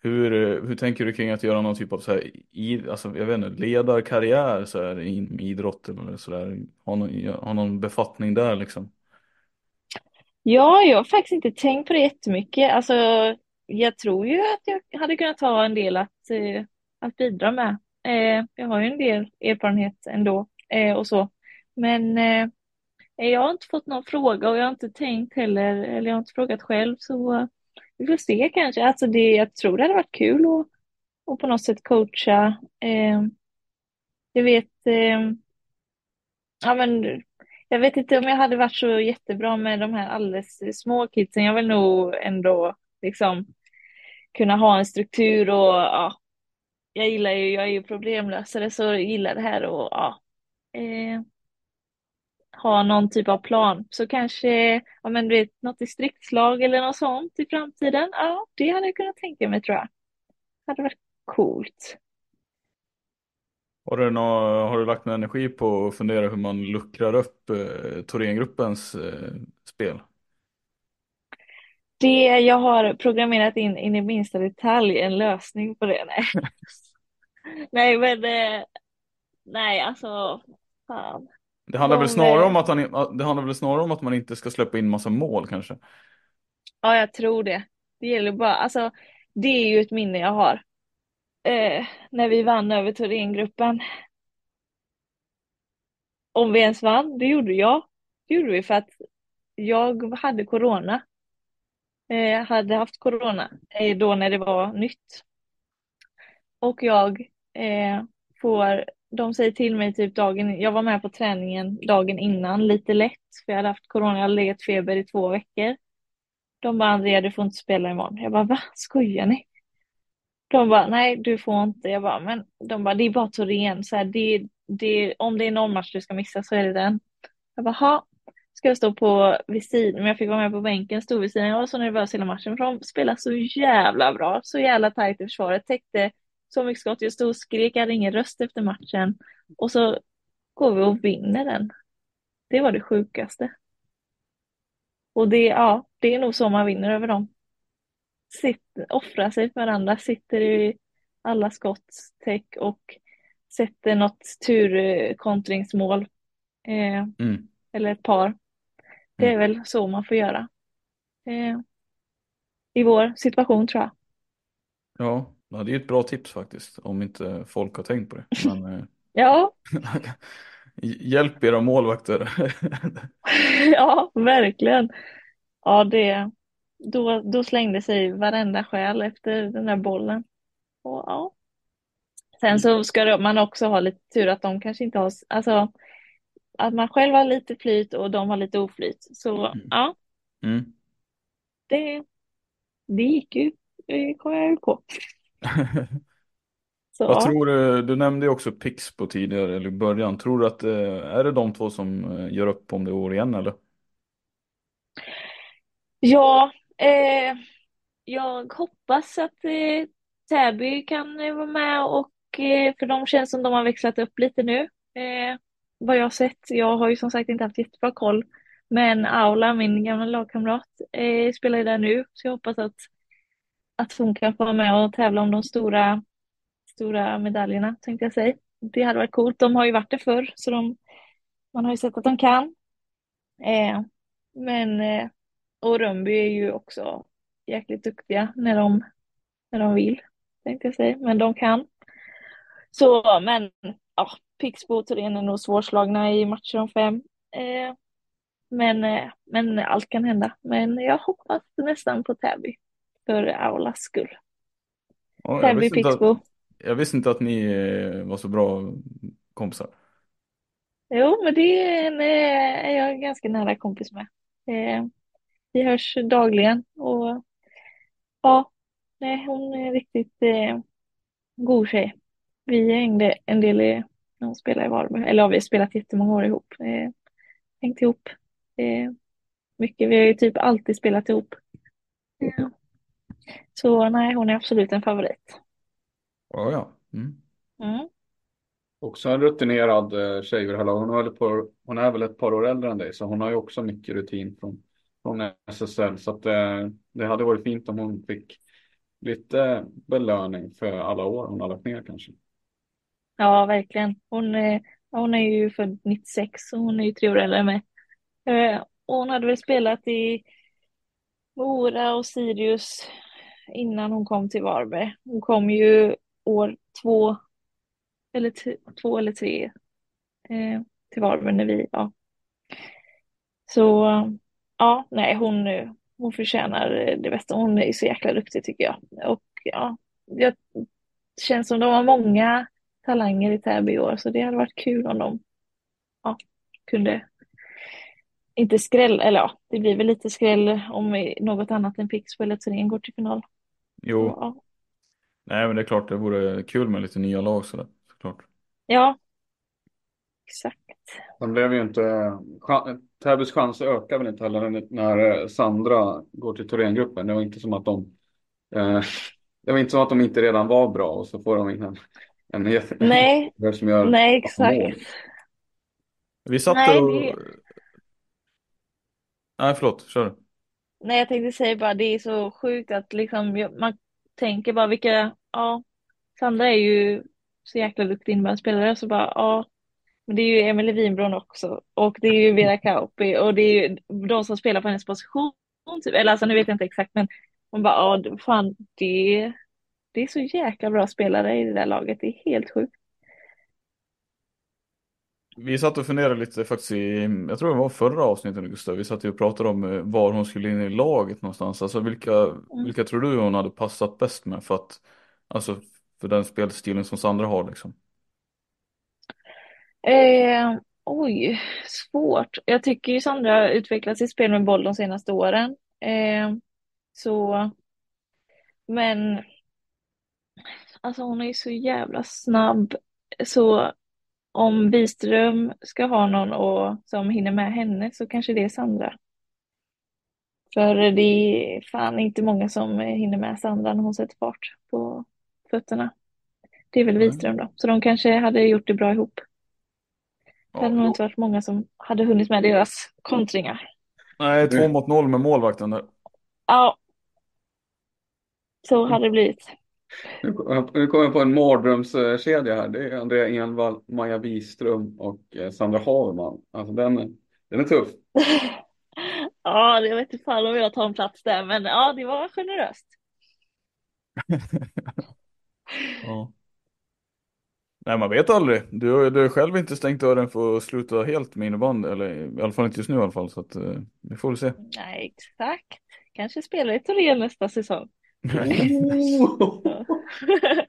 hur, hur tänker du kring att göra någon typ av så här, i, alltså, jag vet inte, ledarkarriär så här, i idrott eller sådär? Ha någon, ha någon befattning där liksom? Ja, jag har faktiskt inte tänkt på det jättemycket. Alltså, jag tror ju att jag hade kunnat ha en del att, eh, att bidra med. Eh, jag har ju en del erfarenhet ändå eh, och så. Men eh, jag har inte fått någon fråga och jag har inte tänkt heller, eller jag har inte frågat själv så vi får se kanske. Alltså det, jag tror det hade varit kul att, att på något sätt coacha. Eh, jag vet, eh, ja men jag vet inte om jag hade varit så jättebra med de här alldeles små kidsen. Jag vill nog ändå liksom kunna ha en struktur och ja, jag gillar ju, jag är ju problemlösare så jag gillar det här och ja, eh, ha någon typ av plan. Så kanske, ja men du vet, något distriktslag eller något sånt i framtiden. Ja, det hade jag kunnat tänka mig tror jag. Det hade varit coolt. Har du, någon, har du lagt någon energi på att fundera hur man luckrar upp eh, Thorengruppens eh, spel? Det jag har programmerat in, in i minsta detalj en lösning på det. Nej, nej men eh, nej alltså fan. Det handlar väl snarare eh, om att, han, det handlar väl snarare om att man inte ska släppa in massa mål kanske? Ja, jag tror det. Det gäller bara, alltså det är ju ett minne jag har. Eh, när vi vann över Thorengruppen. Om vi ens vann, det gjorde jag. Det gjorde vi för att jag hade corona. Eh, hade haft corona eh, då när det var nytt. Och jag eh, får, de säger till mig typ dagen, jag var med på träningen dagen innan lite lätt för jag hade haft corona, jag hade legat feber i två veckor. De bara Andrea du får inte spela imorgon. Jag bara va, skojar ni? De bara nej du får inte. Jag bara men de bara det är bara Torén så här, det, det, om det är någon match du ska missa så är det den. Jag bara ha. Jag stå på vid sidan, men jag fick vara med på bänken, stod vid sidan. Jag var så nervös hela matchen för de spelade så jävla bra, så jävla tajt i försvaret, täckte så mycket skott. Jag stod och skrek, jag hade ingen röst efter matchen. Och så går vi och vinner den. Det var det sjukaste. Och det, ja, det är nog så man vinner över dem. Sitter, offrar sig för varandra, sitter i alla skottstäck och sätter något turkontringsmål. Eh, Mm. eller ett par. Det är väl så man får göra. Eh, I vår situation tror jag. Ja, det är ett bra tips faktiskt. Om inte folk har tänkt på det. Men, eh, Ja, hjälp era målvakter. ja, verkligen. Ja, det, då, då slängde sig varenda själ efter den där bollen. Och ja, Sen så ska man också ha lite tur att de kanske inte har, alltså att man själv har lite flyt och de har lite oflyt. Så ja, Mm. det, det gick ju, det kom jag ju på. Så, Vad ja. tror du, du nämnde ju också Pixbo tidigare, eller i början. Tror du att, eh, är det de två som eh, gör upp om det år igen eller? Ja, eh, jag hoppas att eh, Täby kan eh, vara med och eh, för de känns som de har växlat upp lite nu. Eh, vad jag har sett. Jag har ju som sagt inte haft jättebra koll. Men Aula, min gamla lagkamrat, eh, spelar ju där nu. Så jag hoppas att, att hon kan få vara med och tävla om de stora, stora medaljerna, tänkte jag säga. Det hade varit coolt. De har ju varit det förr, så de, man har ju sett att de kan. Eh, men eh, och Rönnby är ju också jäkligt duktiga när de, när de vill, tänkte jag säga. Men de kan. Så, men ja, Pixbo och Thorén är nog svårslagna i matcher om fem. Eh, men, eh, men allt kan hända. Men jag hoppas nästan på Täby. För Aulas skull. Ja, Täby, Pixbo. att, jag visste inte att ni eh, var så bra kompisar. Jo, men det är, en, eh, är jag ganska nära kompis med. Eh, vi hörs dagligen och ja, nej, hon är riktigt eh, god tjej. Vi hängde en del i, hon spelade i Varberg, eller ja, vi har spelat jättemånga år ihop. Eh, hängt ihop eh, mycket. Vi har ju typ alltid spelat ihop. Ja. Så nej, hon är absolut en favorit. Ja, ja. Mm. Mm. Också en rutinerad eh, tjej. Hon, är väl ett par, hon är väl ett par år äldre än dig, så hon har ju också mycket rutin från, från SSL. Så att, eh, det hade varit fint om hon fick lite belöning för alla år hon har lagt ner kanske. Ja, verkligen. Hon, eh, hon är ju född 96 och hon är ju tre år äldre än mig. Eh, och hon hade väl spelat i Mora och Sirius innan hon kom till Varberg. Hon kom ju år två eller, t- två eller tre eh, till Varberg när vi, ja. Så ja, nej, hon, hon förtjänar det bästa. Hon är så jäkla duktig tycker jag. Och ja, jag, det känns som de har många talanger i Täby i år, så det hade varit kul om de ja, kunde inte skräll, eller ja, det blir väl lite skräll om något annat än Pixbo eller Thorén går till final. Jo, Så, ja. nej men det är klart det vore kul med lite nya lag sådär. Såklart. ja, exakt. Sen blev ju inte, Täbys chanser ökar väl inte heller när- när eh, Sandra går till Thorengruppen. Det var inte som att de, eh, det var inte som att de inte redan var bra och så får de in en, en jätte- Nej, som gör nej, mål. exakt. Vi satt Nej, och... det- Nej, förlåt. Kör. Nej, jag tänkte säga bara det är så sjukt att liksom man tänker bara vilka, ja, Sandra är ju så jäkla duktig innebandyspelare så bara ja, men det är ju Emelie Winbron också och det är ju Vera Kauppi och det är ju de som spelar på hennes position typ, eller alltså nu vet jag inte exakt men man bara ja, fan det, det är så jäkla bra spelare i det där laget, det är helt sjukt. Vi satt och funderade lite faktiskt i, jag tror det var förra avsnittet Gustav, vi satt och pratade om eh, var hon skulle in i laget någonstans. Alltså vilka, vilka tror du hon hade passat bäst med för att, alltså för den spelstilen som Sandra har liksom? Eh, oj, svårt. Jag tycker ju Sandra har utvecklat sitt spel med boll de senaste åren. Eh, så, men alltså hon är ju så jävla snabb. Så om Wiström ska ha någon och, som hinner med henne så kanske det är Sandra. För det är fan inte många som hinner med Sandra när hon sätter fart på fötterna. Det är väl Nej. Wiström då. Så de kanske hade gjort det bra ihop. Det hade nog Ja. inte varit många som hade hunnit med deras kontringar. Nej, två mot noll med målvakten där. Ja, så hade det blivit. Nu kom- Nu kommer jag på en mardrömskedja här. Det är Andrea Envall, Maja Wiström och eh, Sandra Haverman. Alltså den, den är tuff. Ja, det vet inte fan om jag tar en plats där, men ja, det var generöst. Ja. Nej, man vet aldrig. Du, har- du har själv inte stängt dörren för att sluta helt med innebandy, eller i alla fall inte just nu i alla fall, så att eh, vi får väl se. Nej, exakt. Kanske spelar i Torén nästa säsong.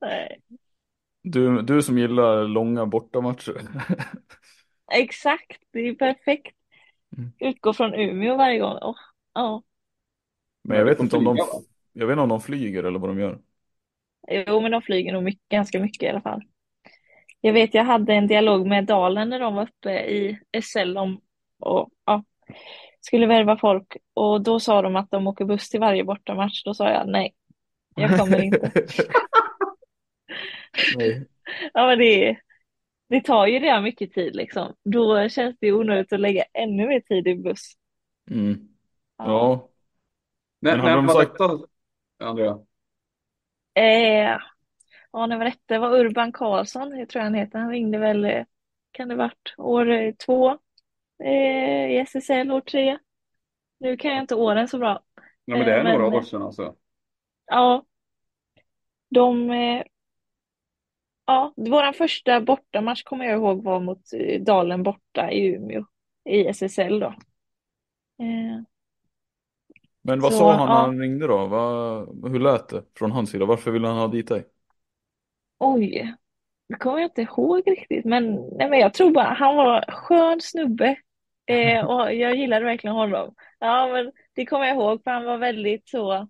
Nej. Du, du som gillar långa bortamatcher. Exakt, det är perfekt. Mm. Utgå från Umeå varje gång. Åh, ja. Men jag vet inte om de, jag vet inte om de flyger eller vad de gör. Jo, men de flyger nog mycket, ganska mycket i alla fall. Jag vet, jag hade en dialog med Dalen när de var uppe i SL om och ja, skulle värva folk och då sa de att de åker buss till varje bortamatch. Då sa jag nej, jag kommer inte. Nej. Ja, men det, det tar ju redan mycket tid liksom. Då känns det onödigt att lägga ännu mer tid i buss. Mm. Ja. Ja, Men hade när de sagt- detta, Andrea? Eh, ja, när var detta? Det var Urban Karlsson, jag tror han heter. Han ringde väl, kan det varit år eh, två eh, i SSL, år tre. Nu kan jag inte åren så bra. Ja, men det är Eh, men- några år sedan alltså. Ja, de... Eh, ja, vår första bortamatch kommer jag ihåg var mot eh, Dalen borta i Umeå i SSL då. Men vad Så, sa han när ja. han ringde då? Vad, hur lät det från hans sida? Varför ville han ha dit dig? oj, det kommer jag inte ihåg riktigt, men, nej, men jag tror bara han var skön snubbe eh, och jag gillade verkligen honom. Ja, men det kommer jag ihåg för han var väldigt så,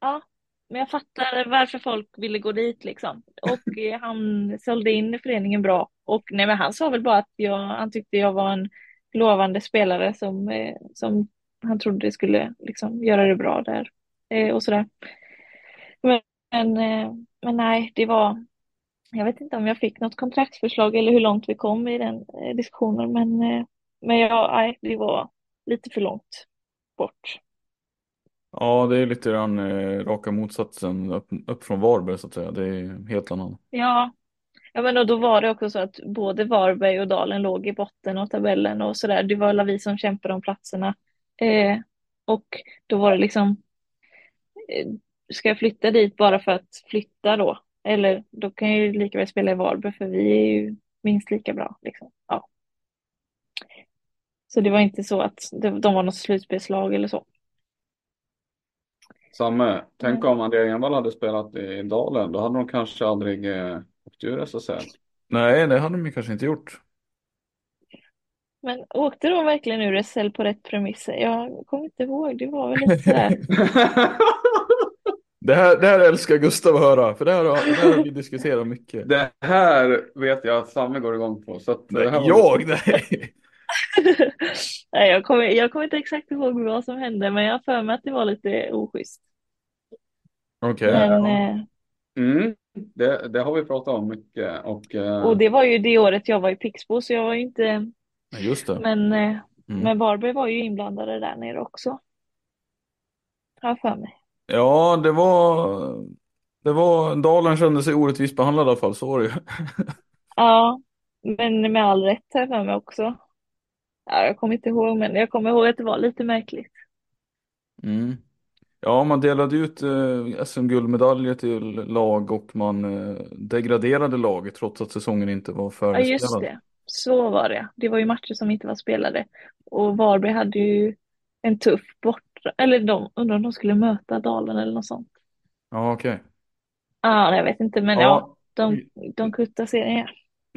ja, men jag fattar varför folk ville gå dit liksom. Och eh, han sålde in föreningen bra. Och nej, men han sa väl bara att jag, han tyckte jag var en lovande spelare som, eh, som han trodde skulle liksom göra det bra där eh, och sådär. Men, men, eh, men nej, det var, jag vet inte om jag fick något kontraktsförslag eller hur långt vi kom i den eh, diskussionen, men, eh, men jag, nej, det var lite för långt bort. Ja, det är lite grann eh, raka motsatsen upp, upp från Varberg så att säga. Det är helt annan. Ja, ja men och då var det också så att både Varberg och Dalen låg i botten av tabellen och sådär. Det var alla vi som kämpade om platserna. Eh, och då var det liksom, eh, ska jag flytta dit bara för att flytta då? Eller då kan jag ju lika väl spela i Varberg för vi är ju minst lika bra. Liksom. Så det var inte så att de, de var något slutspelslag eller så. Samme, tänk Mm. om Andrea Envall hade spelat i Dalen. Då hade de kanske aldrig eh, åkt ur SSL. Nej, det hade de kanske inte gjort. Men åkte de verkligen ur SL på rätt premisser? Jag kommer inte ihåg, det var väl lite sådär. Det här, det här älskar Gustav att höra, för det här, har- det här har vi diskuterat mycket. Det här vet jag att Samme går igång på. Så att det här var- jag? Nej. Nej, jag kommer, jag kommer inte exakt ihåg vad som hände, men jag har för mig att det var lite oschysst. Okej. Men, eh, Mm, det, det har vi pratat om mycket. Och, eh, och det var ju det året jag var i Pixbo, så jag var ju inte, Just det. men, eh, Mm. men Varberg var ju inblandade där nere också. Har jag för mig. Ja, det var... Det var... Dalen kände sig orättvist behandlad i alla fall, så var det ju. Ja, men med all rätt jag för mig också. Ja, jag kommer inte ihåg, men jag kommer ihåg att det var lite märkligt. Mm. Ja, man delade ut eh, SM-guldmedaljer till lag och man eh, degraderade laget trots att säsongen inte var Ja, just färdigspelad. det. Så var det. Det var ju matcher som inte var spelade. Och Varberg hade ju en tuff bort... Eller de, undrar om de skulle möta Dalen eller något sånt. Ja, okej. Ja, jag vet inte, men Ja. ja, de, de kuttar serien. ja.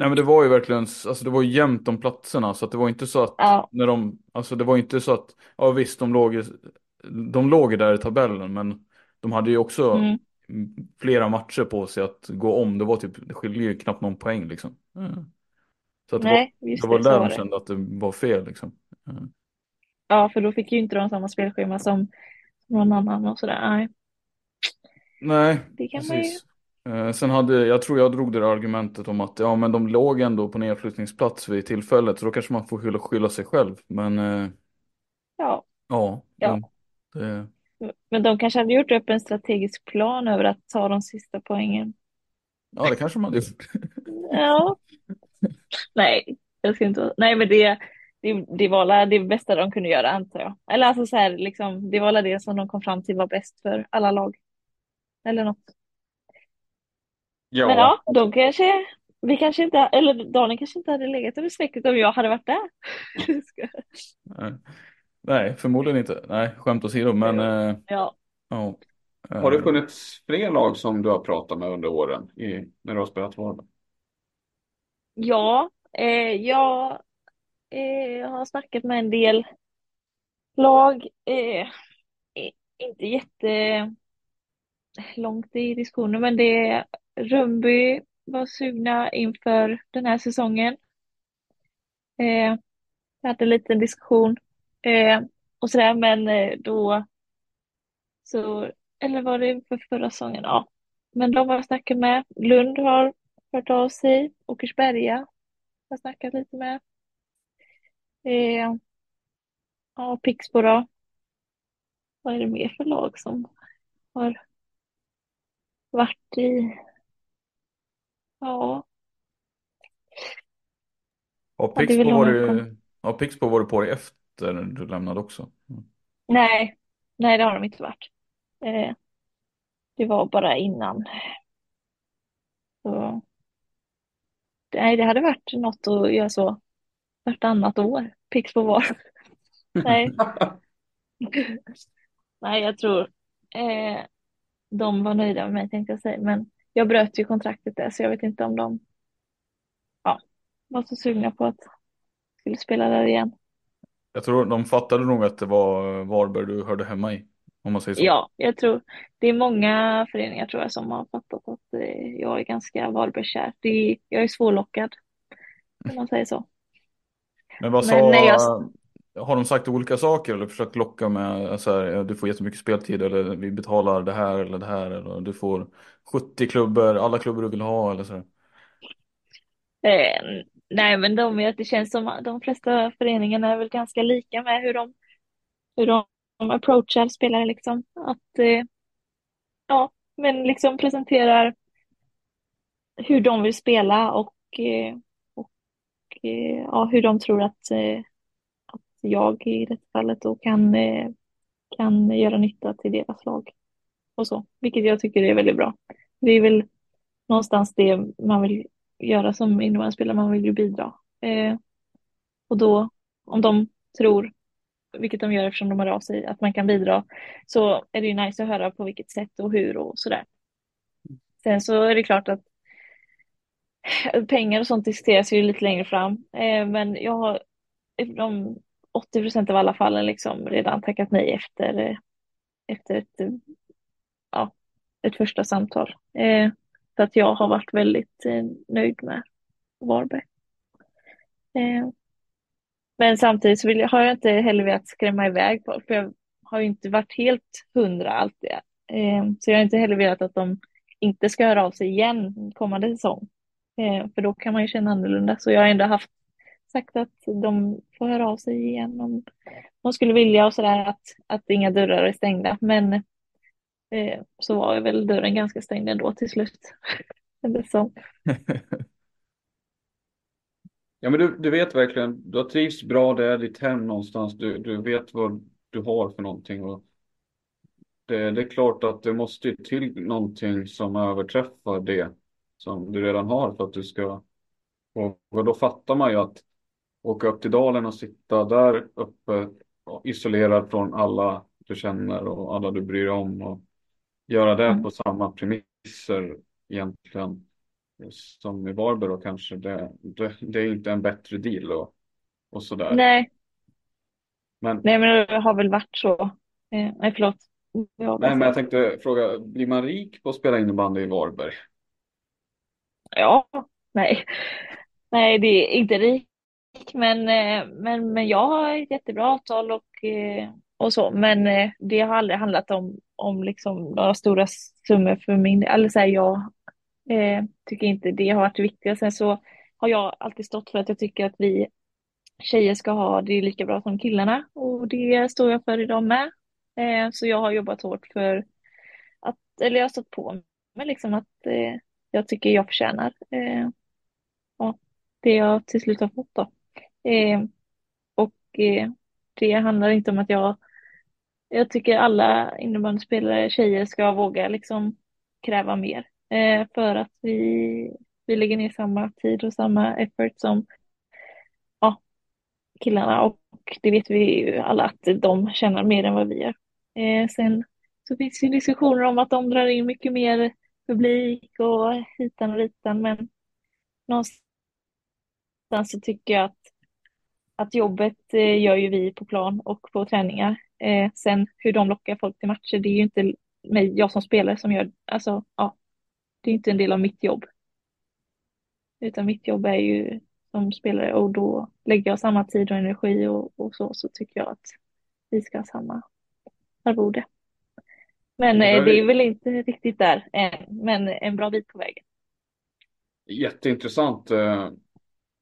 Nej men det var ju verkligen, alltså det var ju jämnt om platserna så att det var inte så att Ja. när de, alltså det var inte så att, ja visst de låg, de låg där i tabellen men de hade ju också Mm. flera matcher på sig att gå om, det var typ, det skiljer ju knappt någon poäng liksom. Mm. Så att det Nej, var, det var det, så där var de kände att det var fel liksom. Mm. Ja, för då fick ju inte de samma spelschema som någon annan och sådär. Nej, Nej, det kan man ju... precis. Eh, sen hade, jag tror jag drog det där argumentet om att ja men de låg ändå på nedflyttningsplats vid tillfället så då kanske man får skylla, skylla sig själv. Men eh, Ja, ja, Ja. Det, men de kanske hade gjort upp en strategisk plan över att ta de sista poängen. ja det kanske man hade gjort. Ja. Nej, jag ska inte... Nej, men det, det, det var la det bästa de kunde göra, antar jag. Eller alltså så här, liksom, det var la det som de kom fram till var bäst för alla lag. Eller något. Ja, Men ja, de kanske... Vi kanske inte... Eller Daniel kanske inte hade legat över strecket om jag hade varit där. Ska- Nej. Nej, förmodligen inte. Nej, skämt åsido, men eh, ja. ja. Har det Eh, funnits fler lag som du har pratat med under åren i, när du har spelat Varberg? Ja, eh, jag eh, har snackat med en del lag. Eh, inte jättelångt i diskussionen, men det Rönnby var sugna inför den här säsongen. Eh, jag hade en liten diskussion eh, och sådär, men eh, då så, eller var det för förra säsongen? Ja, men de har jag snackat med. Lund har hört av sig. Åkersberga har jag snackat lite med. Eh, ja, Pixbo då. Vad är det mer för lag som har varit i? Ja, Har Ja, det är väl Pixbo jag varit, har Pixbo varit på dig efter du lämnade också? Mm. nej, nej det har de inte varit. Eh, det var bara innan. Så, nej, det hade varit något att göra så vartannat år. Pixbo var. Nej, nej, jag tror eh, de var nöjda med mig tänkte jag säga. Men jag bröt ju kontraktet där så jag vet inte om de ja, var så sugna på att skulle spela där igen. Jag tror de fattade nog att det var Varberg du hörde hemma i. Om man säger så. Ja, jag tror det är många föreningar tror jag som har fattat att eh, jag är ganska Varbergskär. Jag är svårlockad om man säger så. Men vad Men sa, jag, har de sagt olika saker eller försökt locka med så här, du får jättemycket speltid eller vi betalar det här eller det här eller du får 70 klubbor, alla klubbor du vill ha eller så. eh, nej men de, det känns som att de flesta föreningarna är väl ganska lika med hur de, hur de approachar spelare liksom. Att, eh, ja, men liksom presenterar hur de vill spela och, eh, och eh, ja, hur de tror att, eh, att jag i det fallet då kan, eh, kan göra nytta till deras lag. Och så, vilket jag tycker är väldigt bra. Det är väl någonstans det man vill göra som innebandyspelare, man vill ju bidra. Eh, och då, om de tror, vilket de gör eftersom de hör av sig, att man kan bidra, så är det ju nice att höra på vilket sätt och hur och sådär. Sen så är det klart att pengar och sånt diskuteras ju lite längre fram, eh, men jag har de 80 procent av alla fallen liksom redan tackat nej efter, efter ett, ja, ett första samtal. Eh, så att jag har varit väldigt eh, nöjd med Varberg. Eh, men samtidigt så vill jag, har jag inte heller velat skrämma iväg folk, för jag har ju inte varit helt hundra alltid. Eh, så jag har inte heller velat att de inte ska höra av sig igen kommande säsong. Eh, för då kan man ju känna annorlunda. Så jag har ändå haft sagt att de får höra av sig igen om de skulle vilja och sådär, att, att inga dörrar är stängda. Men eh, så var väl dörren ganska stängd ändå till slut. Eller så. Ja, men du, du vet verkligen, du har trivts bra, det är ditt hem någonstans, du, du vet vad du har för någonting. Och det, det är klart att det måste till någonting som överträffar det som du redan har för att du ska och, och då fattar man ju att åka upp till dalen och sitta där uppe isolerad från alla du känner och alla du bryr dig om och göra det Mm. på samma premisser egentligen som i Varberg då kanske det, det, det är inte en bättre deal och, och sådär. Nej, Men, nej, men det har väl varit så. Eh, nej, förlåt. Nej, men jag tänkte fråga, blir man rik på att spela innebandy i Varberg? Ja, nej. Nej, det är inte rik, men, eh, men, men jag har ett jättebra avtal och, eh, och så. Men eh, det har aldrig handlat om, om liksom några stora summor för min del. Jag eh, tycker inte det har varit det viktiga. Sen så har jag alltid stått för att jag tycker att vi tjejer ska ha det lika bra som killarna och det står jag för idag med. Eh, så jag har jobbat hårt för att, eller jag har stått på mig liksom att eh, jag tycker jag förtjänar eh, ja, det jag till slut har fått då. Eh, och eh, det handlar inte om att jag, jag tycker alla innebandyspelare, tjejer, ska våga liksom kräva mer. Eh, för att vi, vi lägger ner samma tid och samma effort som ja, killarna och det vet vi ju alla att de tjänar mer än vad vi gör. Eh, sen så finns det ju diskussioner om att de drar in mycket mer publik och hitan och ritan, men någonstans så tycker jag att, att jobbet eh, gör ju vi på plan och på träningar. Eh, sen hur de lockar folk till matcher, det är ju inte mig, jag som spelare som gör, alltså ja, det är inte en del av mitt jobb. Utan mitt jobb är ju som spelare och då lägger jag samma tid och energi och, och så, så tycker jag att vi ska ha samma arvode. Men eh, det är väl inte riktigt där än, men en bra bit på vägen. Jätteintressant.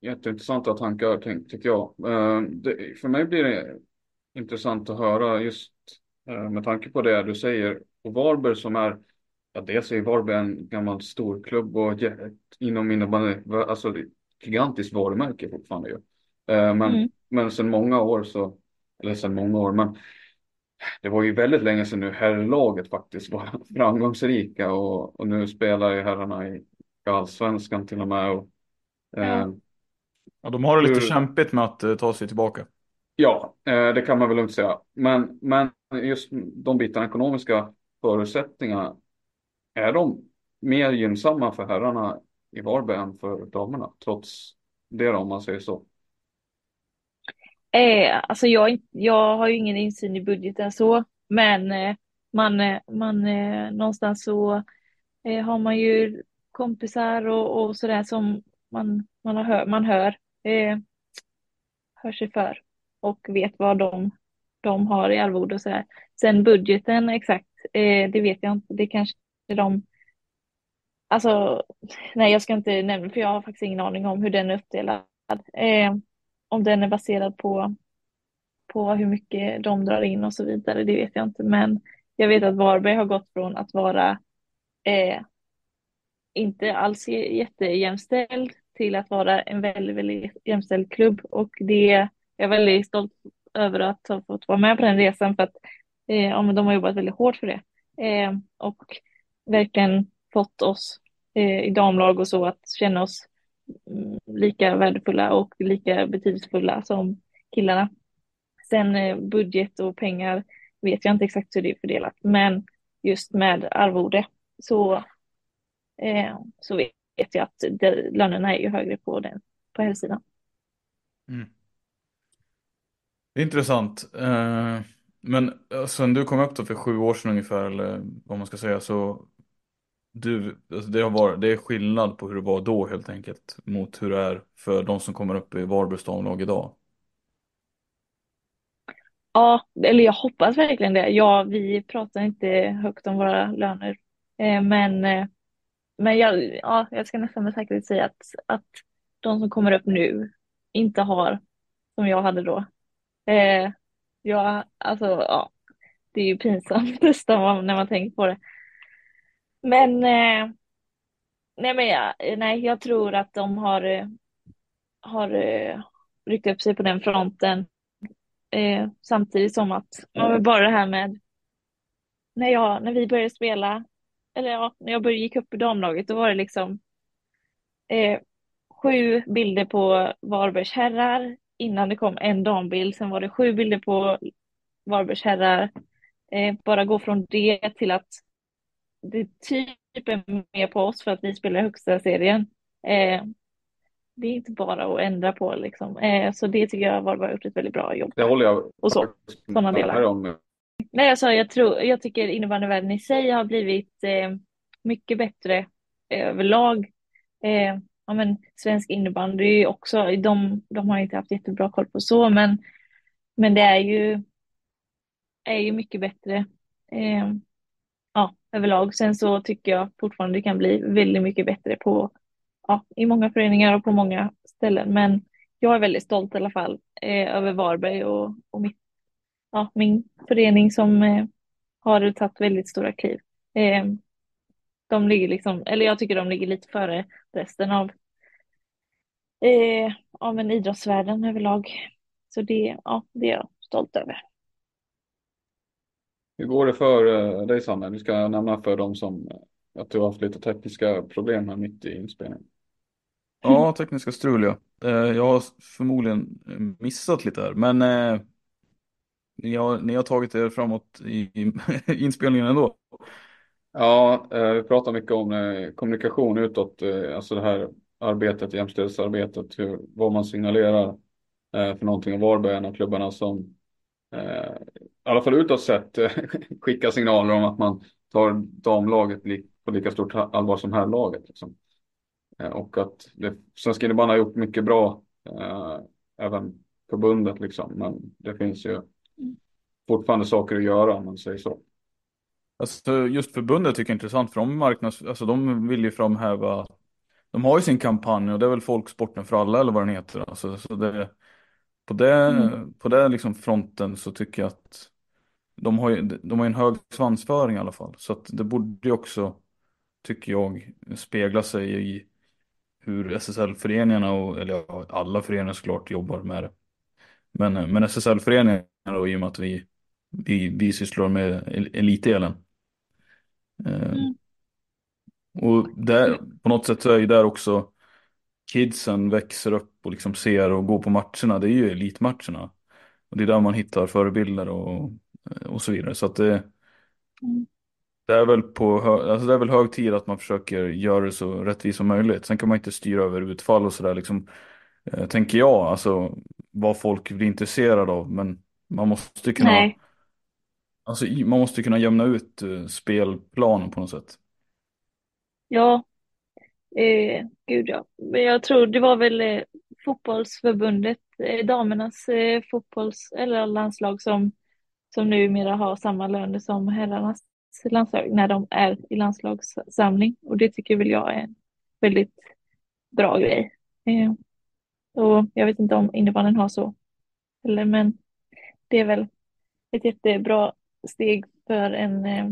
Eh, jätteintressanta tankar tycker jag. Eh, för mig blir det intressant att höra just med tanke på det du säger. Och Varberg som är, ja dels är Varberg en gammal storklubb och inom innebandy, alltså gigantiskt varumärke fortfarande ju. Men, mm. men sedan många år så, eller sedan många år, men det var ju väldigt länge sedan nu herrlaget faktiskt var framgångsrika och, och nu spelar ju herrarna i allsvenskan till och med. Och, ja. Eh, ja, de har det lite hur... kämpigt med att uh, ta sig tillbaka. Ja, eh, det kan man väl lugnt säga. Men, men just de bitarna ekonomiska förutsättningarna, är de mer gynnsamma för herrarna i Varberg än för damerna? Trots det då, om man säger så. Eh, alltså jag, jag har ju ingen insyn i budgeten så, men eh, man, eh, man eh, någonstans så eh, har man ju kompisar och, och sådär som man, man, har hör, man hör, eh, hör sig för och vet vad de, de har i arvode och sådär. Sen budgeten exakt, eh, det vet jag inte, det kanske de Alltså, nej jag ska inte nämna för jag har faktiskt ingen aning om hur den är uppdelad. Eh, om den är baserad på, på hur mycket de drar in och så vidare, det vet jag inte. Men jag vet att Varberg har gått från att vara eh, inte alls jättejämställd till att vara en väldigt, väldigt jämställd klubb. Och det är jag väldigt stolt över att ha fått vara med på den resan för att eh, ja, de har jobbat väldigt hårt för det. Eh, och verkligen fått oss eh, i damlag och så att känna oss mm, lika värdefulla och lika betydelsefulla som killarna. Sen eh, budget och pengar vet jag inte exakt hur det är fördelat, men just med arvode så, eh, så vet jag att det, lönerna är ju högre på, den, på hälsidan. Mm. Intressant. Eh, men sen du kom upp då för sju år sedan ungefär, eller vad man ska säga, så du, alltså det, har varit, det är skillnad på hur det var då helt enkelt mot hur det är för de som kommer upp i Varbergs damlag idag. Ja, eller jag hoppas verkligen det. Ja, vi pratar inte högt om våra löner, eh, men, eh, men jag, ja, jag ska nästan med säkerhet säga att, att de som kommer upp nu inte har som jag hade då. Eh, jag, alltså, ja, det är ju pinsamt nästan när man tänker på det. Men, eh, nej, men jag, nej, jag tror att de har, eh, har eh, ryckt upp sig på den fronten. Eh, samtidigt som att, ja, bara det här med när, jag, när vi började spela, eller ja, när jag började, gick upp i damlaget, då var det liksom eh, sju bilder på Varbergs herrar innan det kom en dambild. Sen var det sju bilder på Varbergs herrar. Eh, bara gå från det till att det typ är mer på oss för att vi spelar högsta serien. Eh, det är inte bara att ändra på liksom. Eh, så det tycker jag har gjort ett väldigt bra jobb. Det håller jag och så, sådana delar. Om. Nej, alltså, jag, tror, jag tycker innebandyvärlden i sig har blivit eh, mycket bättre överlag. Eh, ja, men, svensk innebandy också, de, de har inte haft jättebra koll på så, men, men det är ju, är ju mycket bättre. Eh, ja, överlag. Sen så tycker jag fortfarande det kan bli väldigt mycket bättre på, ja, i många föreningar och på många ställen. Men jag är väldigt stolt i alla fall eh, över Varberg och, och mitt, ja, min förening som eh, har tagit väldigt stora kliv. Eh, de ligger liksom, eller jag tycker de ligger lite före resten av, eh, av en idrottsvärlden överlag. Så det, ja, det är jag stolt över. Hur går det för eh, dig Sanne? Du ska nämna för dem som eh, att du har haft lite tekniska problem här mitt i inspelningen. Ja, tekniska strul ja. Eh, jag har förmodligen missat lite här, men ni har, ni har tagit er framåt i, i inspelningen ändå. Ja, eh, vi pratar mycket om eh, kommunikation utåt, eh, alltså det här arbetet, jämställdhetsarbetet, hur, vad man signalerar eh, för någonting och Varberg är en av klubbarna som eh, i alla fall utåt sett skickar signaler om att man tar damlaget li på lika stort allvar som herrlaget. Liksom. Eh, och att det, Svenska innebandyn har gjort mycket bra, eh, även förbundet liksom, men det finns ju fortfarande saker att göra om man säger så. Alltså just förbundet tycker jag är intressant för de marknads, alltså de vill ju framhäva, de har ju sin kampanj och det är väl folksporten för alla eller vad den heter. Alltså, så det, på det, mm. på det liksom fronten så tycker jag att de har ju, de har en hög svansföring i alla fall. Så att det borde ju också, tycker jag, spegla sig i hur SSL-föreningarna och, eller alla föreningar såklart jobbar med det. Men, men SSL-föreningarna då, i och med att vi, vi, vi sysslar med elitdelen. Eh, mm. Och där, på något sätt så är ju där också kidsen växer upp och liksom ser och går på matcherna. Det är ju elitmatcherna. Och det är där man hittar förebilder och, och så vidare. Så att det, mm. det, är väl på alltså det är väl hög tid att man försöker göra det så rättvist som möjligt. Sen kan man inte styra över utfall och sådär liksom. Eh, tänker jag, alltså vad folk blir intresserade av. Men man måste kunna Nej. Alltså, man måste kunna jämna ut uh, spelplanen på något sätt. Ja, eh, gud ja. Men jag tror det var väl eh, fotbollsförbundet, eh, damernas eh, fotbolls eller landslag som, som numera har samma löner som herrarnas landslag när de är i landslagssamling. Och det tycker väl jag är en väldigt bra grej. Eh, och jag vet inte om innebandyn har så. Eller, men det är väl ett jättebra steg för en, eh,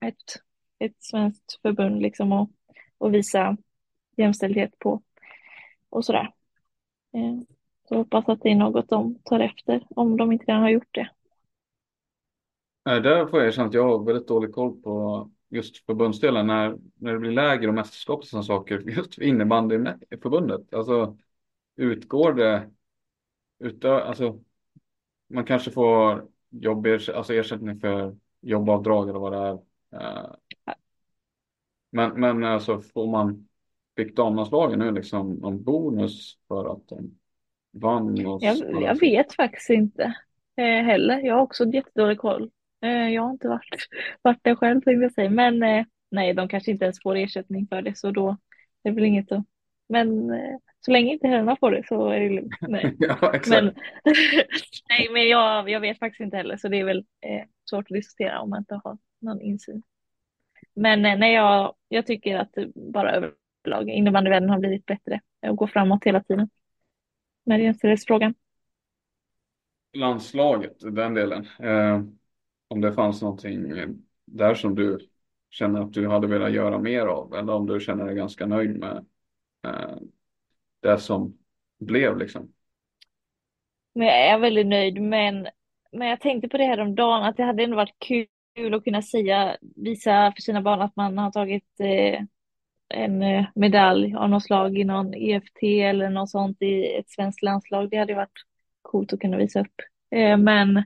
ett, ett svenskt förbund liksom och, och visa jämställdhet på och sådär. Eh, så jag hoppas att det är något de tar efter om de inte redan har gjort det. Eh, där får jag erkänna att jag har väldigt dålig koll på just förbundsdelen när, när det blir läger och mästerskap och sådana saker. Just innebandyförbundet, alltså utgår det utö, alltså man kanske får jobb, alltså ersättning för jobbavdrag eller vad det är. Eh, men, men alltså får man, fick damlandslagen nu liksom någon bonus för att de vann? Och jag, jag vet faktiskt inte eh, heller. Jag har också jättedålig koll. Eh, jag har inte varit, varit där själv tänkte jag säga. Men eh, nej, de kanske inte ens får ersättning för det så då är det väl inget att... Men eh, så länge inte herrarna får det så är det lugnt. Nej, ja, men, nej, men jag, jag vet faktiskt inte heller så det är väl eh, svårt att diskutera om man inte har någon insyn. Men eh, nej, jag, jag tycker att bara överlag innebandyvärlden har blivit bättre och går framåt hela tiden med jämställdhetsfrågan. Landslaget, den delen. Eh, om det fanns någonting där som du känner att du hade velat göra mer av eller om du känner dig ganska nöjd med Eh, det som blev liksom. Men jag är väldigt nöjd, men, men jag tänkte på det här om dagen att det hade ändå varit kul att kunna säga, visa för sina barn att man har tagit eh, en eh, medalj av något slag i någon EFT eller något sånt i ett svenskt landslag. Det hade varit coolt att kunna visa upp. Eh, men,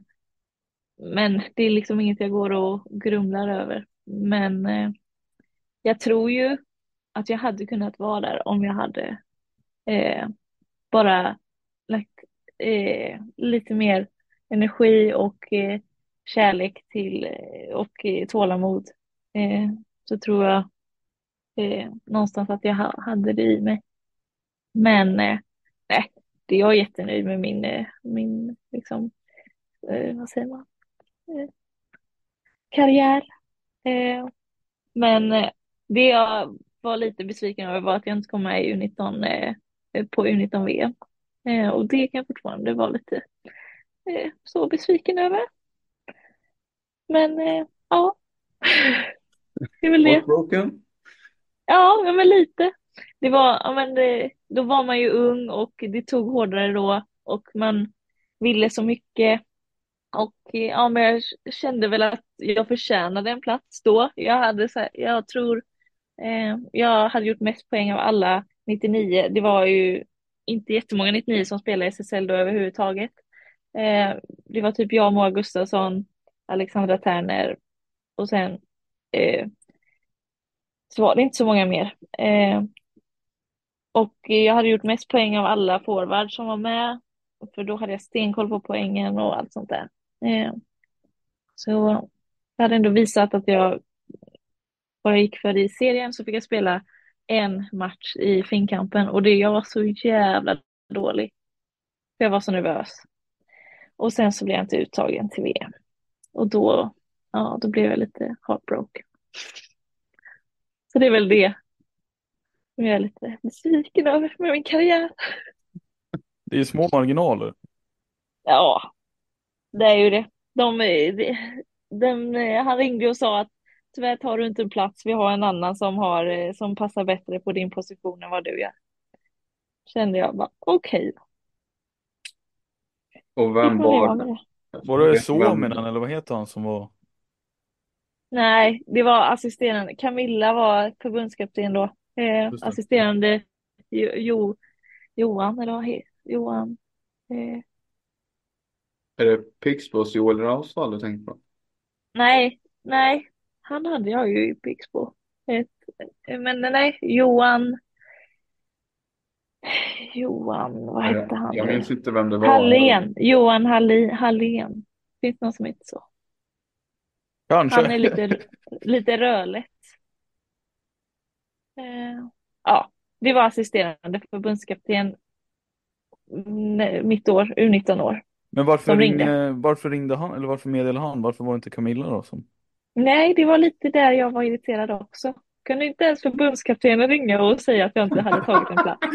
men det är liksom inget jag går och grumlar över. Men eh, jag tror ju att jag hade kunnat vara där om jag hade eh, bara lagt eh, lite mer energi och eh, kärlek till eh, och eh, tålamod eh, så tror jag eh, någonstans att jag hade det i mig. Men eh, nej, det jag är jättenöjd med min, min liksom, vad säger man, karriär. men det jag var lite besviken över var att jag inte kom med i U19 Eh, på U19-VM. Eh, och det kan jag fortfarande vara lite eh, så besviken över. Men ja, det är väl det. Ja, men lite. Det var, ja, men det, då var man ju ung och det tog hårdare då och man ville så mycket. Och ja, men jag kände väl att jag förtjänade en plats då. Jag hade så här, jag tror eh, Eh, jag hade gjort mest poäng av alla 99. Det var ju inte jättemånga 99 som spelade i SSL då överhuvudtaget. Eh, det var typ jag, Moa Gustafsson, Alexandra Terner och sen eh, så var det inte så många mer. Eh, och jag hade gjort mest poäng av alla forwards som var med. För då hade jag stenkoll på poängen och allt sånt där. Eh, så jag hade ändå visat att jag vad jag gick för i serien så fick jag spela en match i finkampen och det, jag var så jävla dålig. Jag var så nervös. Och sen så blev jag inte uttagen till VM. Och då, ja, då blev jag lite heartbroken. Så det är väl det som jag är lite besviken över med min karriär. Det är små marginaler. Ja, det är ju det. De, de, de, han ringde och sa att tyvärr tar du inte en plats. Vi har en annan som, har, som passar bättre på din position än vad du gör. Kände jag bara, okej. Okay. Och vem var Var det Suominen eller vad heter han som var? Nej, det var assisterande. Camilla var förbundskapten då. Eh, assisterande jo, jo, Johan, eller vad heter Johan? Eh. Är det Pixbos Joel Rausvall du tänker på? Nej, nej, han hade jag ju i Pixbo. Men nej, Johan. Johan, vad hette han? Jag minns inte vem det var. Hallén, Johan Hallén. Finns det någon som heter så? Kanske. Han är lite, lite rödlätt. Eh, ja, det var assisterande förbundskapten mitt år, U19 år. Men varför ringde. varför ringde han, eller varför meddelade han? Varför var inte Camilla då som? Nej, det var lite där jag var irriterad också. Kunde inte ens förbundskaptenen ringa och säga att jag inte hade tagit en plats?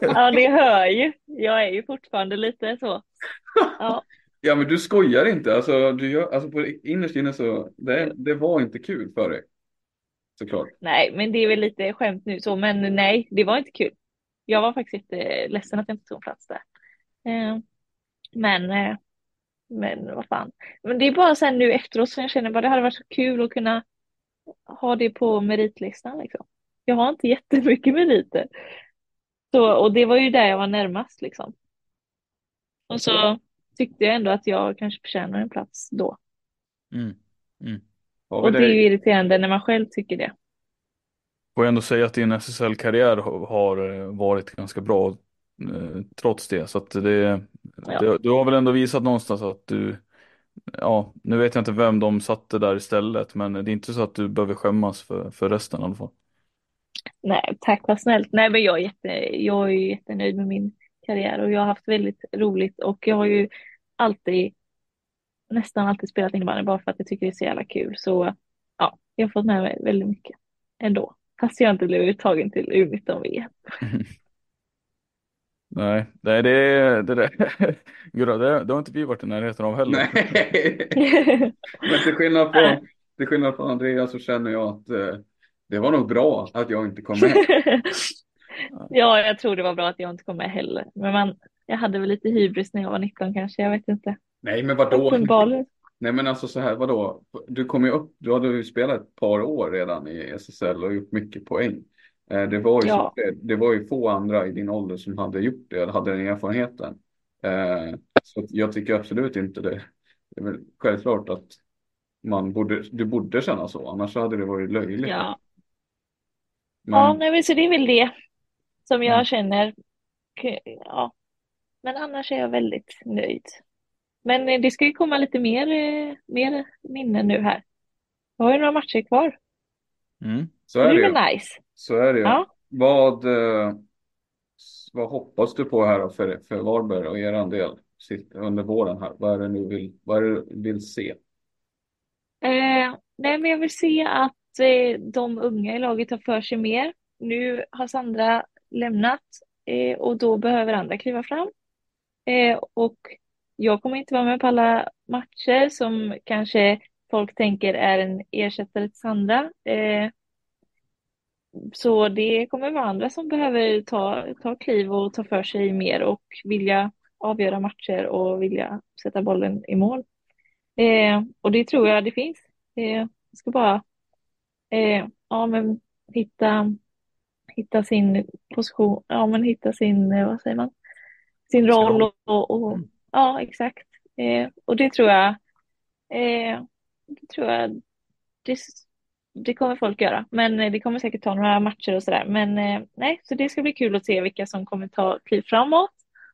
Ja, det hör ju. Jag är ju fortfarande lite så. Ja. Ja, men du skojar inte. Alltså, du gör, alltså på innerst inne så, det, det var inte kul för dig. Såklart. Nej, men det är väl lite skämt nu så, men nej, det var inte kul. Jag var faktiskt inte ledsen att jag inte tog en plats där. Eh, men eh, men vad fan. Men det är bara sen nu efteråt som jag känner att det hade varit så kul att kunna ha det på meritlistan liksom. Jag har inte jättemycket meriter. Så, och det var ju där jag var närmast liksom. Och så tyckte jag ändå att jag kanske förtjänar en plats då. Mm. Mm. Och det är ju irriterande när man själv tycker det. Får jag ändå säga att din SSL-karriär har eh, varit ganska bra trots det. Så att det, ja. det, du har väl ändå visat någonstans att du, ja, nu vet jag inte vem de satte där istället, men det är inte så att du behöver skämmas för, för resten i alla fall. Nej, tack vad snällt. Nej, men jag är, jätte, jag är jättenöjd med min karriär och jag har haft väldigt roligt och jag har ju alltid, nästan alltid spelat innebandy bara för att jag tycker det är så jävla kul. Så ja, jag har fått med mig väldigt mycket ändå. Fast jag inte blev uttagen till U19-VM. Nej, nej det, det, det, Gura, det, det har inte vi varit i närheten av heller. Nej. Men till skillnad från, till skillnad från Andreas så känner jag att eh, det var nog bra att jag inte kom med. ja, jag tror det var bra att jag inte kom med heller. Men man, jag hade väl lite hybris när jag var 19 kanske, jag vet inte. Nej, men vadå? Nej, men alltså så här, vadå? Du kom ju upp, du hade ju spelat ett par år redan i SSL och gjort mycket poäng. Eh, det var, ju ja. så, det var ju få andra i din ålder som hade gjort det, hade den erfarenheten. Eh, så jag tycker absolut inte det. Det är väl självklart att man borde, du borde känna så, annars hade det varit löjligt. Ja, men... ja nej, så det är väl det som jag mm. känner. Ja. Men annars är jag väldigt nöjd. Men eh, det ska ju komma lite mer, mer minnen nu här. Jag har ju några matcher kvar. Mm. Så är det, det är nice. Så är det ju. Ja. Vad, eh, vad hoppas du på här för, för Varberg och er del under våren här? Vad är det nu vill, vad är du vill se? Eh, nej, men jag vill se att eh, de unga i laget tar för sig mer. Nu har Sandra lämnat eh, och då behöver andra kliva fram. Eh, och jag kommer inte vara med på alla matcher som kanske folk tänker är en ersättare till Sandra. Eh, så det kommer vara andra som behöver ta, ta kliv och ta för sig mer och vilja avgöra matcher och vilja sätta bollen i mål. Eh, och det tror jag det finns. Eh, jag ska bara eh, ja, men hitta, hitta sin position, ja men hitta sin, eh, vad säger man, sin roll och, och, och ja exakt. Eh, och det tror jag, eh, det tror jag, det, det kommer folk göra. Men eh, det kommer säkert ta några matcher och sådär. Men eh, nej, så det ska bli kul att se vilka som kommer ta kliv framåt.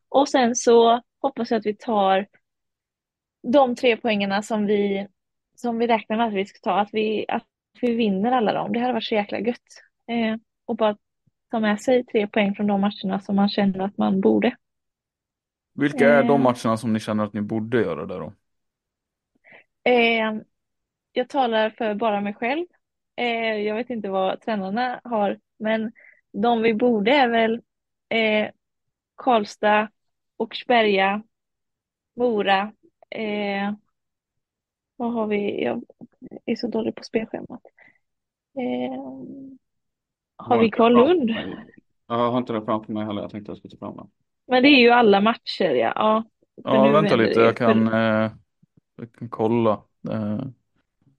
Och sen så hoppas jag att vi tar de tre poängerna som vi, som vi räknar med att vi ska ta, att vi, att vi vinner alla dem. Det hade varit så jäkla gött. Eh, och bara ta med sig tre poäng från de matcherna som man känner att man borde. Vilka är de Eh. matcherna som ni känner att ni borde göra där då? Eh, jag talar för bara mig själv. Eh, jag vet inte vad tränarna har, men de vi borde är väl eh, Karlstad, Åkersberga, Mora. Eh, vad har vi? Jag är så dålig på spelschemat. Eh, har vi kvar Lund? Jag har inte det framför mig heller. Jag tänkte jag skulle ta fram den. Men det är ju alla matcher, ja. ja Ja, vänta lite, jag kan, eh, jag kan kolla. Eh,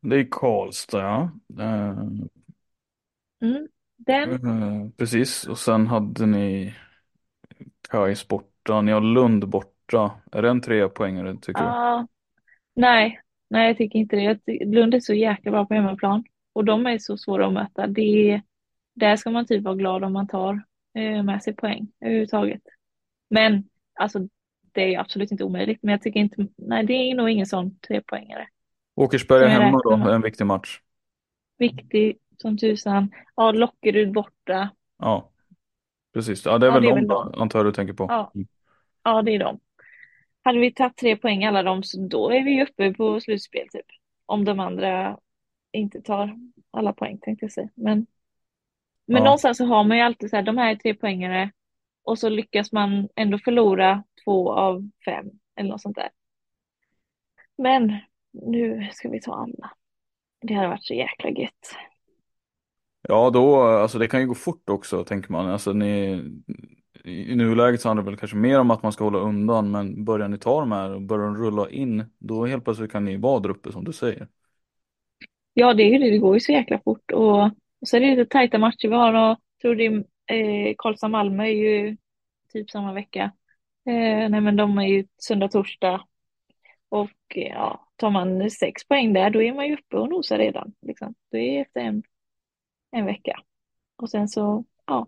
det är Karlstad, ja. Eh, Mm, den, eh, precis, och sen hade ni Kais borta, ni har Lund borta. Är det en tre poängare tycker du? ja. Nej, nej jag tycker inte det. Jag ty- Lund är så jäkla bra på hemmaplan. Och de är så svåra att möta. Det, där ska man typ vara glad om man tar eh, med sig poäng överhuvudtaget. Men alltså det är absolut inte omöjligt. Men jag tycker inte, nej det är nog ingen sån trepoängare. Åkersberga hemma räknar då, en viktig match. Viktig som tusan. Ja, Lockerud borta. Ja, precis. Ja, det är Ja, väl det är de väl då, de. antar jag du tänker på. Ja. Mm. Ja, det är de. Hade vi tagit tre poäng alla dem så då är vi uppe på slutspel typ. Om de andra inte tar alla poäng tänkte jag säga. Men, men Ja. någonstans så har man ju alltid så här, de här är tre poängare och så lyckas man ändå förlora två av fem eller något sånt där. Men nu ska vi ta alla. Det hade varit så jäkla gött. Ja, då, alltså det kan ju gå fort också, tänker man. Alltså ni, i nuläget så handlar det väl kanske mer om att man ska hålla undan, men börjar ni ta de här och börjar de rulla in, då helt plötsligt kan ni vara där uppe som du säger. Ja, det är ju det. Det går ju så jäkla fort och, och så är det lite tajta matcher vi har och tror det är, eh, Karlstad-Malmö är ju typ samma vecka. Eh, nej, men de är ju söndag, torsdag och eh, ja, tar man sex poäng där, då är man ju uppe och nosar redan. Liksom. Det är efter en, en vecka. Och sen så, ja,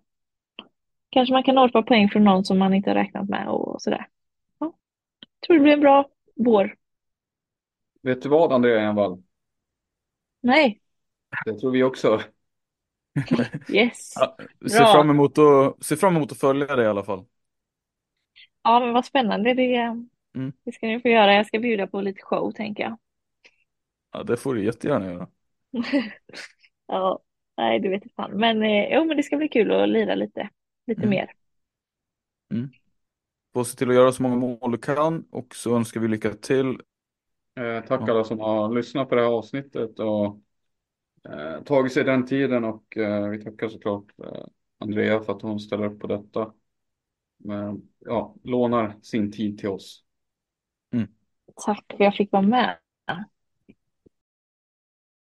kanske man kan par poäng från någon som man inte har räknat med och sådär. Ja, tror det blir en bra vår. Vet du vad Andrea Envall? Nej, Det tror vi också. yes. Ja, se, Bra. fram emot att, se fram emot att följa det i alla fall. Ja, men vad spännande. Det, Mm. det ska ni få göra. Jag ska bjuda på lite show, tänker jag. Ja, det får du jättegärna göra. Ja, nej, du vet inte fan. Men eh, jo, men det ska bli kul att lira lite, lite Mm. mer. Får se till att göra så många mål du kan och så önskar vi lycka till. Eh, tack Ja. alla som har lyssnat på det här avsnittet och eh, tagit sig den tiden och eh, vi tackar såklart eh, Andrea för att hon ställer upp på detta. Men ja, lånar sin tid till oss. Mm. Tack för att jag fick vara med.